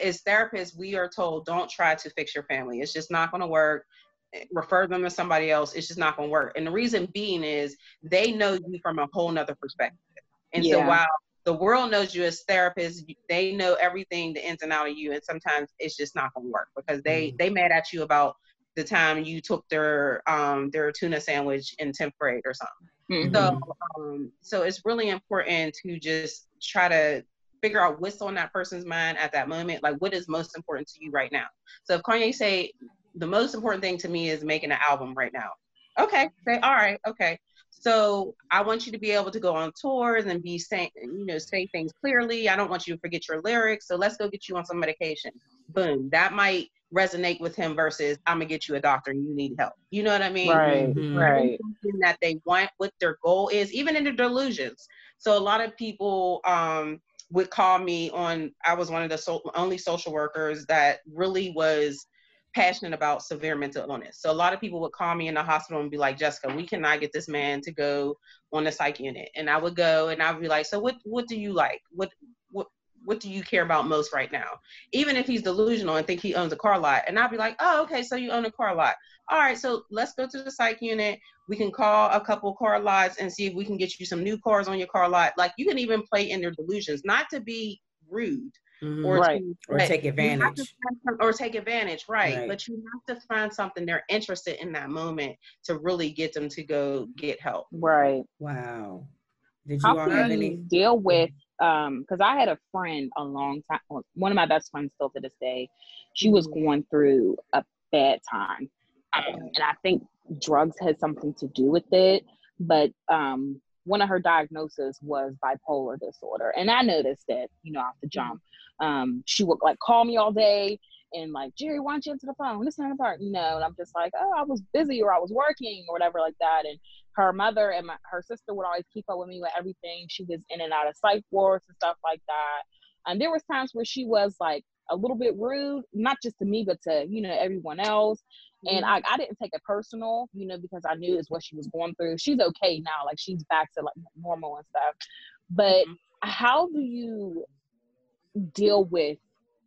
as therapists, we are told don't try to fix your family. It's just not going to work. Refer them to somebody else. It's just not going to work. And the reason being is they know you from a whole nother perspective. And so while the world knows you as therapists, they know everything, the ins and out of you, and sometimes it's just not going to work because they they mad at you about the time you took their um their tuna sandwich in 10th grade or something. Mhm. So, um, so it's really important to just try to figure out what's on that person's mind at that moment. Like, what is most important to you right now? So, if Kanye say the most important thing to me is making an album right now, okay, say all right, okay. So I want you to be able to go on tours and be saying, you know, say things clearly. I don't want you to forget your lyrics. So let's go get you on some medication. Boom. That might resonate with him versus I'm gonna get you a doctor and you need help. You know what I mean? Right. Mhm. Right. something that they want, what their goal is, even in their delusions. So a lot of people um, would call me on. I was one of the so, only social workers that really was passionate about severe mental illness. So a lot of people would call me in the hospital and be like, Jessica, we cannot get this man to go on the psych unit. And I would go and I would be like, so what? What do you like? What? What? What do you care about most right now? Even if he's delusional and think he owns a car lot, and I'd be like, oh, okay, so you own a car lot. All right, so let's go to the psych unit we can call a couple car lots and see if we can get you some new cars on your car lot. Like you can even play in their delusions, not to be rude Mhm. or Right. to, Or take you have to advantage. some- or take advantage, right. Right. But you have to find something they're interested in that moment to really get them to go get help. Right. Wow. Did you How all can have you any? deal with um because I had a friend a long time one of my best friends still to this day. She was Mm-hmm. going through a bad time. Um, and I think drugs had something to do with it. But um one of her diagnoses was bipolar disorder. And I noticed that, you know, off the jump. Um, she would like call me all day and like, Jerry, why don't you answer the phone? This that, you know, and I'm just like, oh, I was busy or I was working or whatever like that. And her mother and my, her sister would always keep up with me with everything. She was in and out of psych wards and stuff like that. And there was times where she was like a little bit rude, not just to me, but to, you know, everyone else. And I, I didn't take it personal, you know, because I knew it's what she was going through. She's okay now, like she's back to like normal and stuff. But Mhm. how do you deal with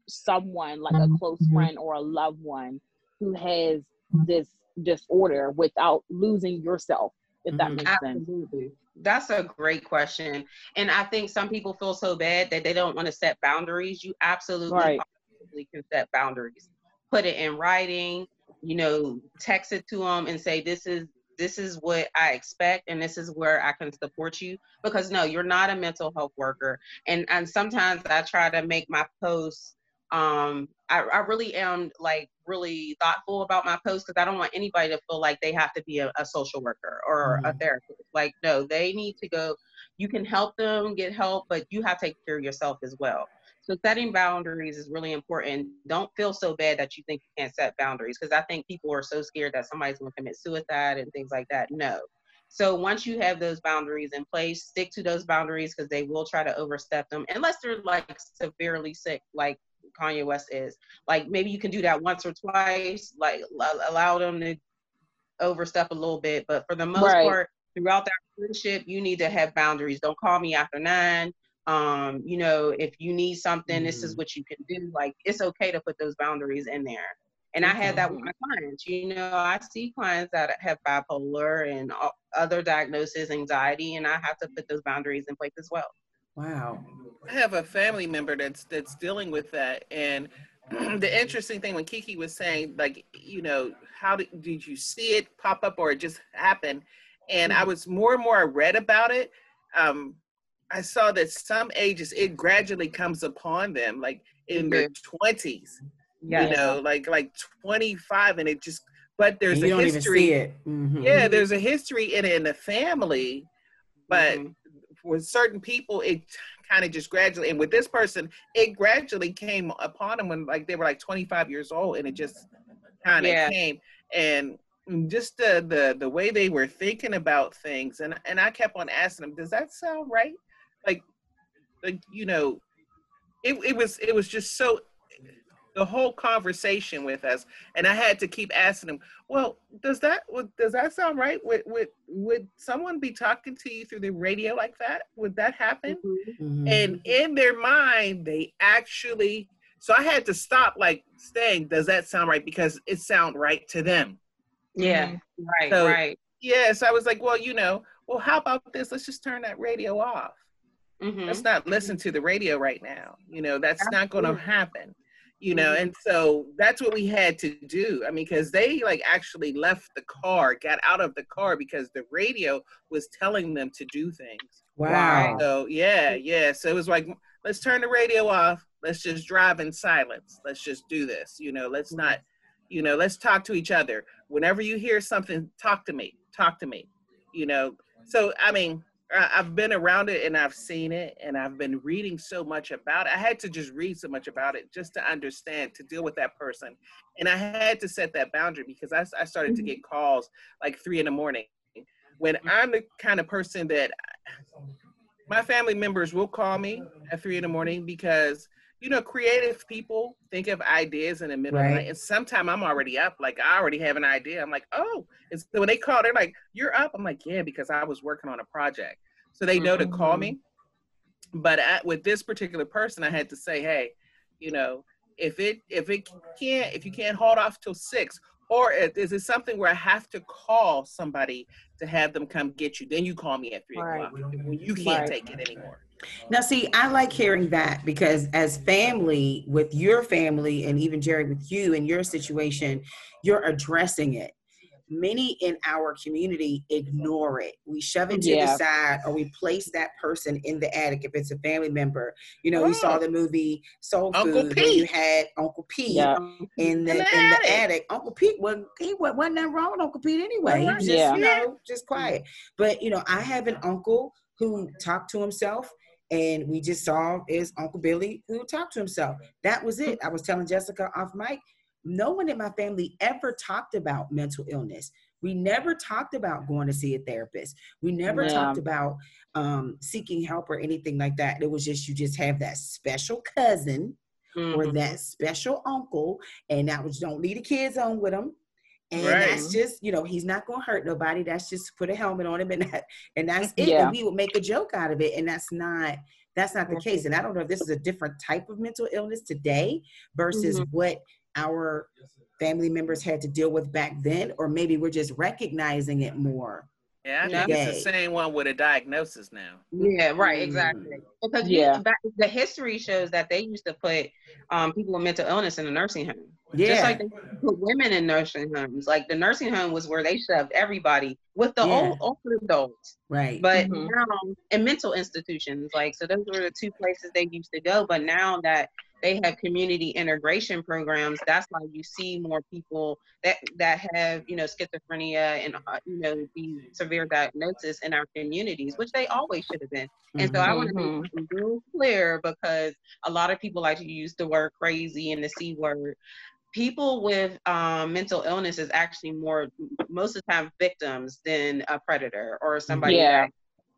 someone like a close friend or a loved one who has this disorder without losing yourself, if that Mhm. makes sense? Absolutely. That's a great question. And I think some people feel so bad that they don't want to set boundaries. You absolutely Right. can set boundaries. Put it in writing, you know, text it to them and say this is this is what I expect and this is where I can support you because no, you're not a mental health worker. And and sometimes I try to make my posts Um, I, I really am like really thoughtful about my posts because I don't want anybody to feel like they have to be a, a social worker or a therapist. Like, no, they need to go. You can help them get help, but you have to take care of yourself as well. So setting boundaries is really important. Don't feel so bad that you think you can't set boundaries because I think people are so scared that somebody's going to commit suicide and things like that. No. So once you have those boundaries in place, stick to those boundaries because they will try to overstep them unless they're like severely sick, like Kanye West is. Like maybe you can do that once or twice, like allow them to overstep a little bit. But for the most Right. part, throughout that relationship, you need to have boundaries. Don't call me after nine. Um, you know, if you need something, this is what you can do. Like it's okay to put those boundaries in there. And I had that with my clients. You know, I see clients that have bipolar and other diagnoses, anxiety, and I have to put those boundaries in place as well. Wow. I have a family member that's that's dealing with that, and *clears throat* the interesting thing when Kiki was saying, like, you know, how did, did you see it pop up or it just happened? And I was more and more I read about it. Um, I saw that some ages it gradually comes upon them, like in their twenties. Yeah. You know, like like twenty five, and it just. But there's And a history. Mhm. Yeah, there's a history in in the family, but Mm-hmm. with certain people, it kind of just gradually. And with this person, it gradually came upon them when like they were like 25 years old, and it just kind of Yeah. came. And just the the the way they were thinking about things, and and I kept on asking them, "Does that sound right?" Like, like you know, it it was it was just so the whole conversation with us and i had to keep asking him well does that does that sound right? Would, would would someone be talking to you through the radio like that? Would that happen? Mhm. and in their mind they actually so i had to stop like saying does that sound right? because it sound right to them. Yeah, right, So- right. yes i was like well you know well how about this? Let's just turn that radio off. Mhm. let's not listen to the radio right now. You know that's not going to happen you know mm-hmm. and so that's what we had to do. I mean because they like actually left the car got out of the car because the radio was telling them to do things. Wow. so yeah yeah. So it was like let's turn the radio off. Let's just drive in silence. Let's just do this. You know let's not you know let's talk to each other. Whenever you hear something talk to me talk to me. You know so i mean I've been around it and I've seen it and I've been reading so much about it. I had to just read so much about it just to understand, to deal with that person. And I had to set that boundary because I, I started to mm-hmm. get calls like three in the morning. When mm-hmm. I'm the kind of person that my family members will call me at three in the morning because, you know, creative people think of ideas in the middle of the night. And sometimes I'm already up, like I already have an idea. I'm like, oh, and so when they call, they're like, "You're up." I'm like, "Yeah," because I was working on a project, so they know to call me. Mm-hmm. But at, with this particular person, I had to say, "Hey, you know, if it if it can't if you can't hold off till six, or if, is it something where I have to call somebody to have them come get you? Then you call me at three Right. o'clock when you can't Right. take it anymore." Now, see, I like hearing that because as family, with your family, and even Jerry, with you and your situation, you're addressing it. Many in our community ignore it. We shove it to Yeah. the side or we place that person in the attic if it's a family member. You know, we saw Oh. the movie Soul Uncle Food where you had Uncle Pete Yeah. in the In in the the, attic. attic. Uncle Pete wasn't he wa- wasn't that wrong with Uncle Pete anyway. He was just, Yeah. you know, just quiet. But you know, I have an uncle who talked to himself and we just saw is Uncle Billy who talked to himself. That was it. I was telling Jessica off mic. No one in my family ever talked about mental illness. We never talked about going to see a therapist. We never Yeah. talked about um, seeking help or anything like that. It was just you just have that special cousin or Mhm. that special uncle, and that was don't leave the kids on with him. And Right. that's just, you know, he's not gonna hurt nobody. That's just put a helmet on him and that, and that's it. Yeah. And we would make a joke out of it. And that's not that's not the case. And I don't know if this is a different type of mental illness today versus Mm-hmm. what our family members had to deal with back then, or maybe we're just recognizing it more. Yeah, I Yeah. think it's the same one with a diagnosis now. Yeah, right, Mm. exactly. Because Yeah. you, the history shows that they used to put um, people with mental illness in a nursing home. Yeah. Just like they put women in nursing homes. Like the nursing home was where they shoved everybody with the Yeah. old older adults. right. But Mhm. now in mental institutions, like so those were the two places they used to go. But now that they have community integration programs, that's why you see more people that that have you know schizophrenia and uh, you know the severe diagnosis in our communities, which they always should have been. And so I want to be real clear because a lot of people like to use the word crazy and the c word. People with um, mental illness is actually more most of the time victims than a predator or somebody Yeah. that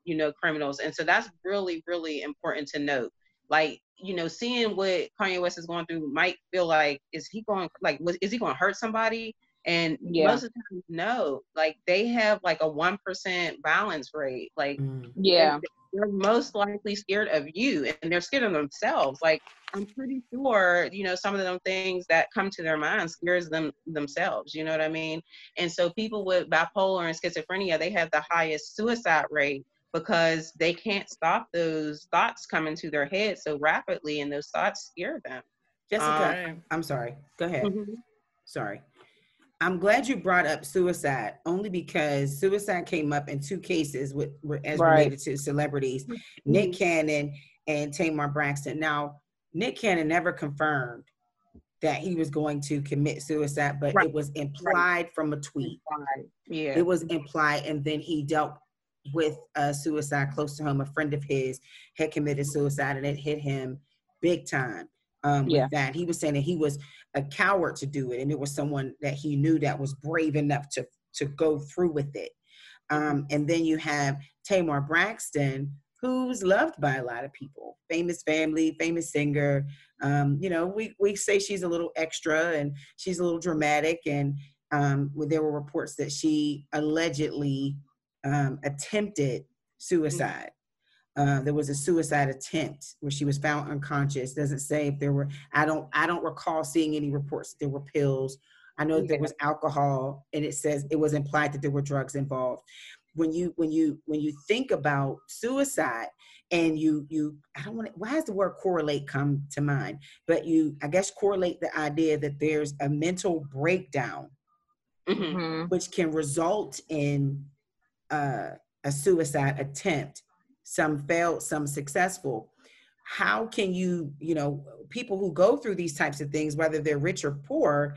you know criminals and so that's really really important to note like you know seeing what kanye west is going through might feel like is he going like was, is he going to hurt somebody and Yeah. most of the time no like they have like a 1% balance rate like Mhm. Yeah. They're most likely scared of you and they're scared of themselves like i'm pretty sure you know some of them things that come to their mind scares them themselves you know what i mean and so people with bipolar and schizophrenia they have the highest suicide rate because they can't stop those thoughts coming to their head so rapidly and those thoughts scare them Jessica, Um, I'm sorry. Go ahead. Mhm. Sorry. I'm glad you brought up suicide only because suicide came up in two cases with as Right. related to celebrities, mm-hmm. Nick Cannon and Tamar Braxton. Now, Nick Cannon never confirmed that he was going to commit suicide, but Right. it was implied from a tweet. Right. yeah It was implied, and then he dealt with a suicide close to home. A friend of his had committed suicide, and it hit him big time. Um, Yeah. With that, he was saying that he was a coward to do it, and it was someone that he knew that was brave enough to to go through with it. Um, and then you have Tamar Braxton, who's loved by a lot of people, famous family, famous singer. Um, you know, we we say she's a little extra and she's a little dramatic, and um, there were reports that she allegedly um, attempted suicide. Uh, there was a suicide attempt where she was found unconscious. Doesn't say if there were. I don't. I don't recall seeing any reports that there were pills. I know that there was alcohol, and it says it was implied that there were drugs involved. When you when you when you think about suicide, and you you I don't want to. Why does the word correlate come to mind? But you I guess correlate the idea that there's a mental breakdown Mhm. Mhm. which can result in uh, a suicide attempt. Some failed, some successful. How can you, you know, people who go through these types of things, whether they're rich or poor,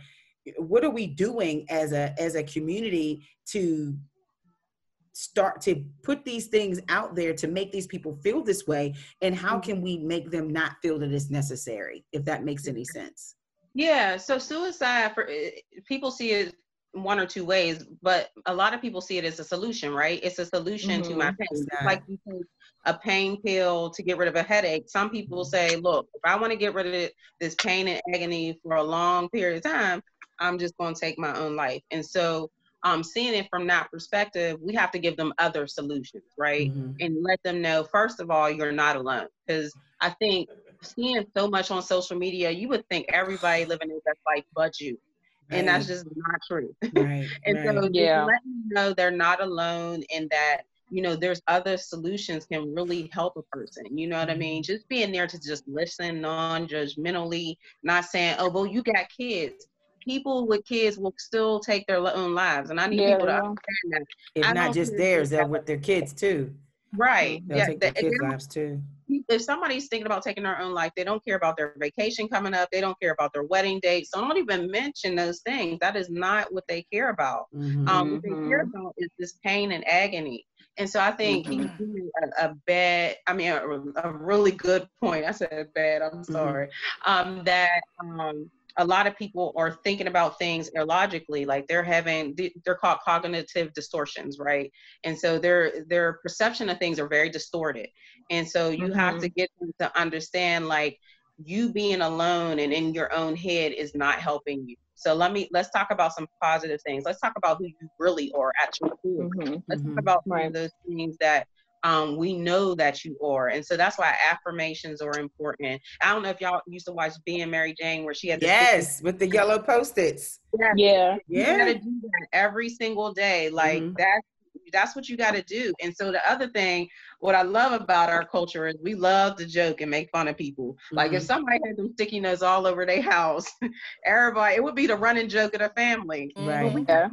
what are we doing as a as a community to start to put these things out there to make these people feel this way and how can we make them not feel that it's necessary if that makes any sense Yeah, so suicide for eh, people see it one or two ways, but a lot of people see it as a solution, right? It's a solution to my Mhm. pain. Not. like a pain pill to get rid of a headache. Some people say, look, if I want to get rid of this pain and agony for a long period of time, I'm just going to take my own life. And so, um, seeing it from that perspective, we have to give them other solutions, right? Mhm. and let them know first of all you're not alone because i think seeing so much on social media you would think everybody living their best life but you and that's just not true right *laughs* and right. so just Yeah. let them know they're not alone and that you know there's other solutions can really help a person you know what i mean just being there to just listen non-judgmentally not saying oh well you got kids people with kids will still take their own lives and i need Yeah, people to they understand that if I not just theirs, they they're with their kids too. right They'll yeah take their they- kids' they- lives too. if somebody's thinking about taking their own life, they don't care about their vacation coming up. They don't care about their wedding date. So don't even mention those things. That is not what they care about. Mhm. Um, what they care Mhm. about is this pain and agony. And so I think he's doing a, a bad, I mean, a, a really good point. I said bad, I'm sorry. Um, that um, a lot of people are thinking about things illogically, like they're having, they're called cognitive distortions, right? And so their their perception of things are very distorted. And so you have to get them to understand, like, you being alone and in your own head is not helping you. So let me let's talk about some positive things. Let's talk about who you really are at your core. Mhm. Let's Mhm. talk about some Right. of those things that um, we know that you are. And so that's why affirmations are important. I don't know if y'all used to watch Being Mary Jane where she had the Yes, with the yellow post-its. Yes. Yeah. You Yeah. gotta do that every single day. Like Mhm. that's that's what you got to do. And so the other thing, what I love about our culture is we love to joke and make fun of people. Like if Mhm. somebody had them sticky notes all over their house, *laughs* everybody, it would be the running joke of the family. Right. Yeah.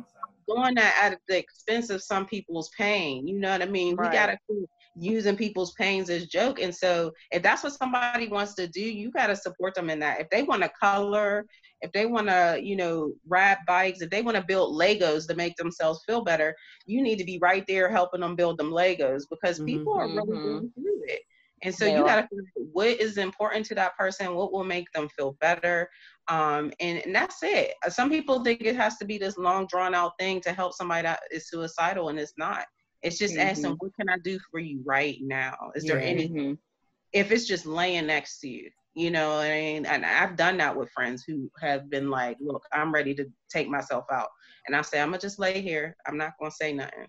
Doing that at the expense of some people's pain. You know what I mean? Right. We gotta quit using people's pains as joke. And so if that's what somebody wants to do, you gotta support them in that. If they want to color, if they want to, you know, ride bikes, if they want to build Legos to make themselves feel better, you need to be right there helping them build them Legos because Mhm. people are really Mhm. going through it. And so They you got to figure what is important to that person, what will make them feel better. Um, and, and that's it. Some people think it has to be this long, drawn out thing to help somebody that is suicidal, and it's not. It's just asking, what can I do for you right now? Is there Yeah. anything? If it's just laying next to you, you know, what I mean, and I've done that with friends who have been like, look, I'm ready to take myself out. And I say, I'm going to just lay here. I'm not going to say nothing.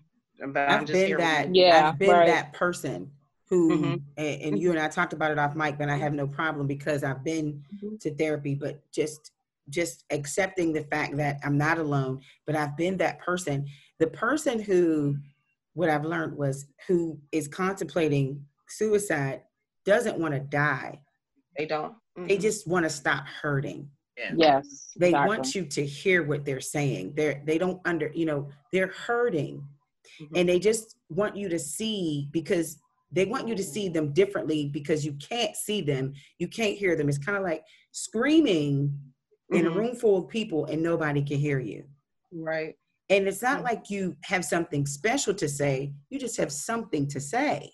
But I'm I've just been here. that. Yeah, I've been right. that person who, Mhm. and, and you and I talked about it off mic, but I have no problem because I've been Mhm. to therapy, but just just accepting the fact that I'm not alone, but I've been that person. The person who, what I've learned was who is contemplating suicide doesn't want to die. They don't. They Mhm. just want to stop hurting. Yes. They exactly. want you to hear what they're saying. They're they don't under you know they're hurting, Mhm. and they just want you to see because they want you to see them differently because you can't see them, you can't hear them. It's kind of like screaming in a Mhm. room full of people and nobody can hear you. Right. And it's not like you have something special to say. You just have something to say.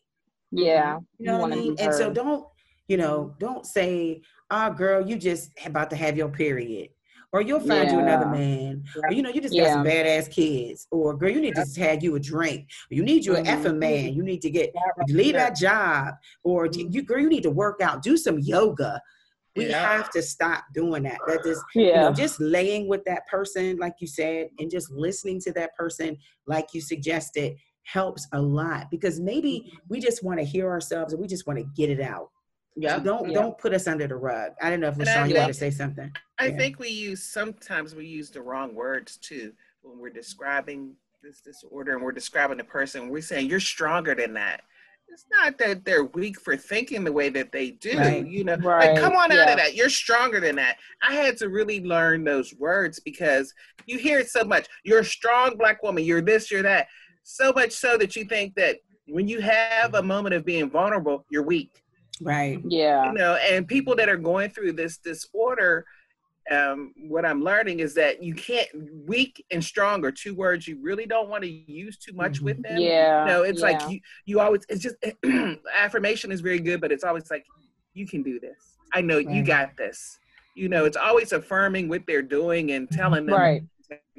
Yeah. You know what I mean? And so don't, you know, don't say, oh girl, you just about to have your period. Or you'll find you another Yeah. man. Or you know, you just got Yeah. some badass kids. Or girl, you need to have you a drink. Or you need you an Mhm. effing man. You need to get leave that job. Or Mm-hmm. you girl, you need to work out, do some yoga. We Yeah. have to stop doing that. That is, you know, Yeah. just laying with that person, like you said, and just listening to that person, like you suggested, helps a lot because maybe we just want to hear ourselves and we just want to get it out. So Yeah. don't Yeah. don't put us under the rug. I don't know if And I LaShawn, you want to say something. I Yeah. think we use sometimes we use the wrong words too when we're describing this disorder and we're describing the person. We're saying you're stronger than that. It's not that they're weak for thinking the way that they do. Right. You know, Right, like come on out of that. You're stronger than that. I had to really learn those words because you hear it so much. You're a strong black woman. You're this. You're that. So much so that you think that when you have a moment of being vulnerable, you're weak Right. Yeah. you know and people that are going through this disorder um what i'm learning is that you can't weak and strong are two words you really don't want to use too much Mhm. with them Yeah. no it's yeah. like you you always it's just *clears throat* affirmation is very good but it's always like you can do this i know you got this you know it's always affirming what they're doing and telling them Right.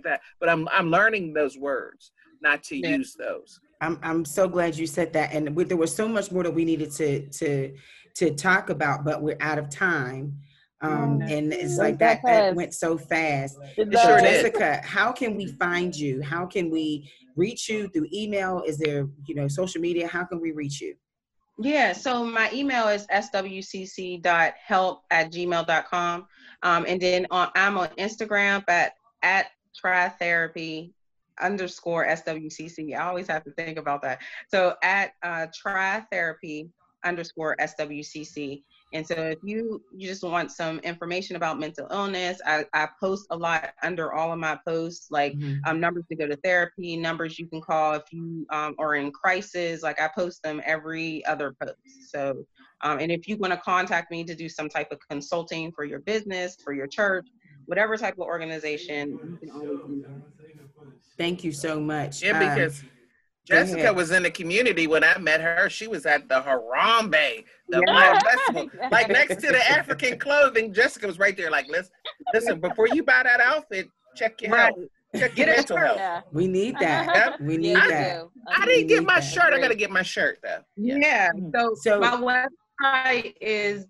that but i'm i'm learning those words not to Yeah. use those I'm I'm so glad you said that. And we, there was so much more that we needed to to to talk about, but we're out of time. Um, Mm. and it's like that that, that went so fast. It It So sure does. did. Jessica, how can we find you? How can we reach you through email? Is there, you know, social media? How can we reach you? Yeah, so my email is swcc.help at gmail.com. Um, and then on, I'm on Instagram at, at tritherapy underscore SWCC. I always have to think about that. So at uh, tritherapy underscore SWCC. And so if you you just want some information about mental illness, I, I post a lot under all of my posts, like um, numbers to go to therapy, numbers you can call if you um, are in crisis. Like I post them every other post. So, um, and if you want to contact me to do some type of consulting for your business, for your church, whatever type of organization, you can always do that. Thank you so much. Yeah, Um, because go Jessica was in the community when I met her. She was at the Harambee, the Yeah. Black Festival, like *laughs* next to the African clothing. Jessica was right there, like, listen, listen, before you buy that outfit, check your Right. health, check Get your it mental health. Yeah. we need that. *laughs* Yep. We need Yeah, that. do. I didn't get my that. shirt. I gotta get my shirt though. Yeah. So, So- my website is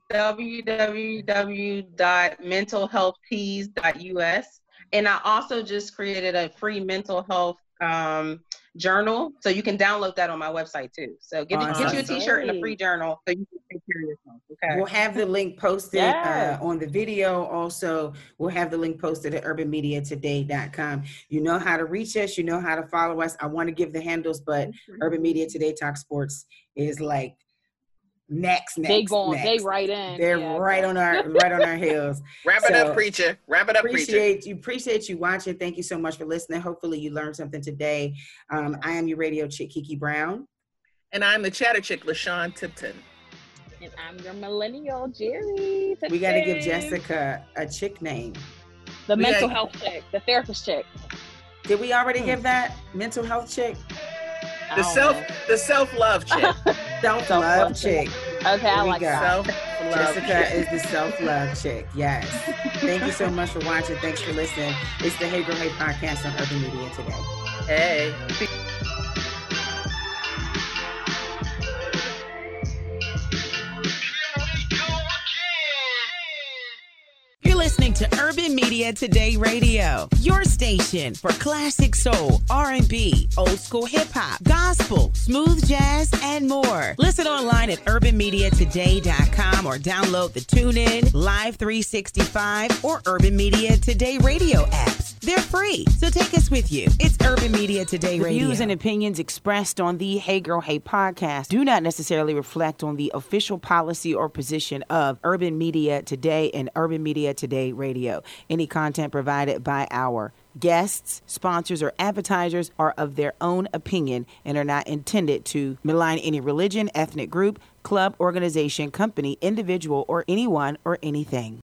www.mentalhealthpeas.us. And I also just created a free mental health um, journal. So you can download that on my website too. So get, get you a t-shirt and a free journal so you can take care of yourself. Okay. We'll have the link posted Yes. uh, on the video. Also, we'll have the link posted at urbanmediatoday.com. You know how to reach us. You know how to follow us. I want to give the handles, but Urban Media Today Talk Sports is like next, next, They going, they next. right in. They're Yeah, right on our right on our heels. *laughs* Wrap it So, up, preacher. Wrap it up, preacher. appreciate you appreciate you watching. Thank you so much for listening. Hopefully you learned something today. Um, I am your radio chick Kiki Brown. And I'm the chatter chick, LaShawn Tipton. And I'm your millennial, Jerry. We got to give Jessica a chick name. the we mental got- health chick, the therapist chick. Did we already Hmm. give that mental health chick? I The oh, self, know. the self love chick. Self love Self-love chick. *laughs* Okay, I we like go. that. self love. Jessica is the self love chick. Yes. Thank you so much for watching. Thanks for listening. It's the Hey Girl Hey podcast on Urban Media today. Hey. To Urban Media Today Radio, your station for classic soul, R&B, old school hip hop, gospel, smooth jazz, and more. Listen online at urbanmediatoday.com or download the TuneIn, Live 365, or Urban Media Today Radio apps. They're free, so take us with you. It's Urban Media Today The Radio. views and opinions expressed on the Hey Girl Hey podcast do not necessarily reflect on the official policy or position of Urban Media Today and Urban Media Today Radio. Any content provided by our guests, sponsors, or advertisers are of their own opinion and are not intended to malign any religion, ethnic group, club, organization, company, individual, or anyone or anything.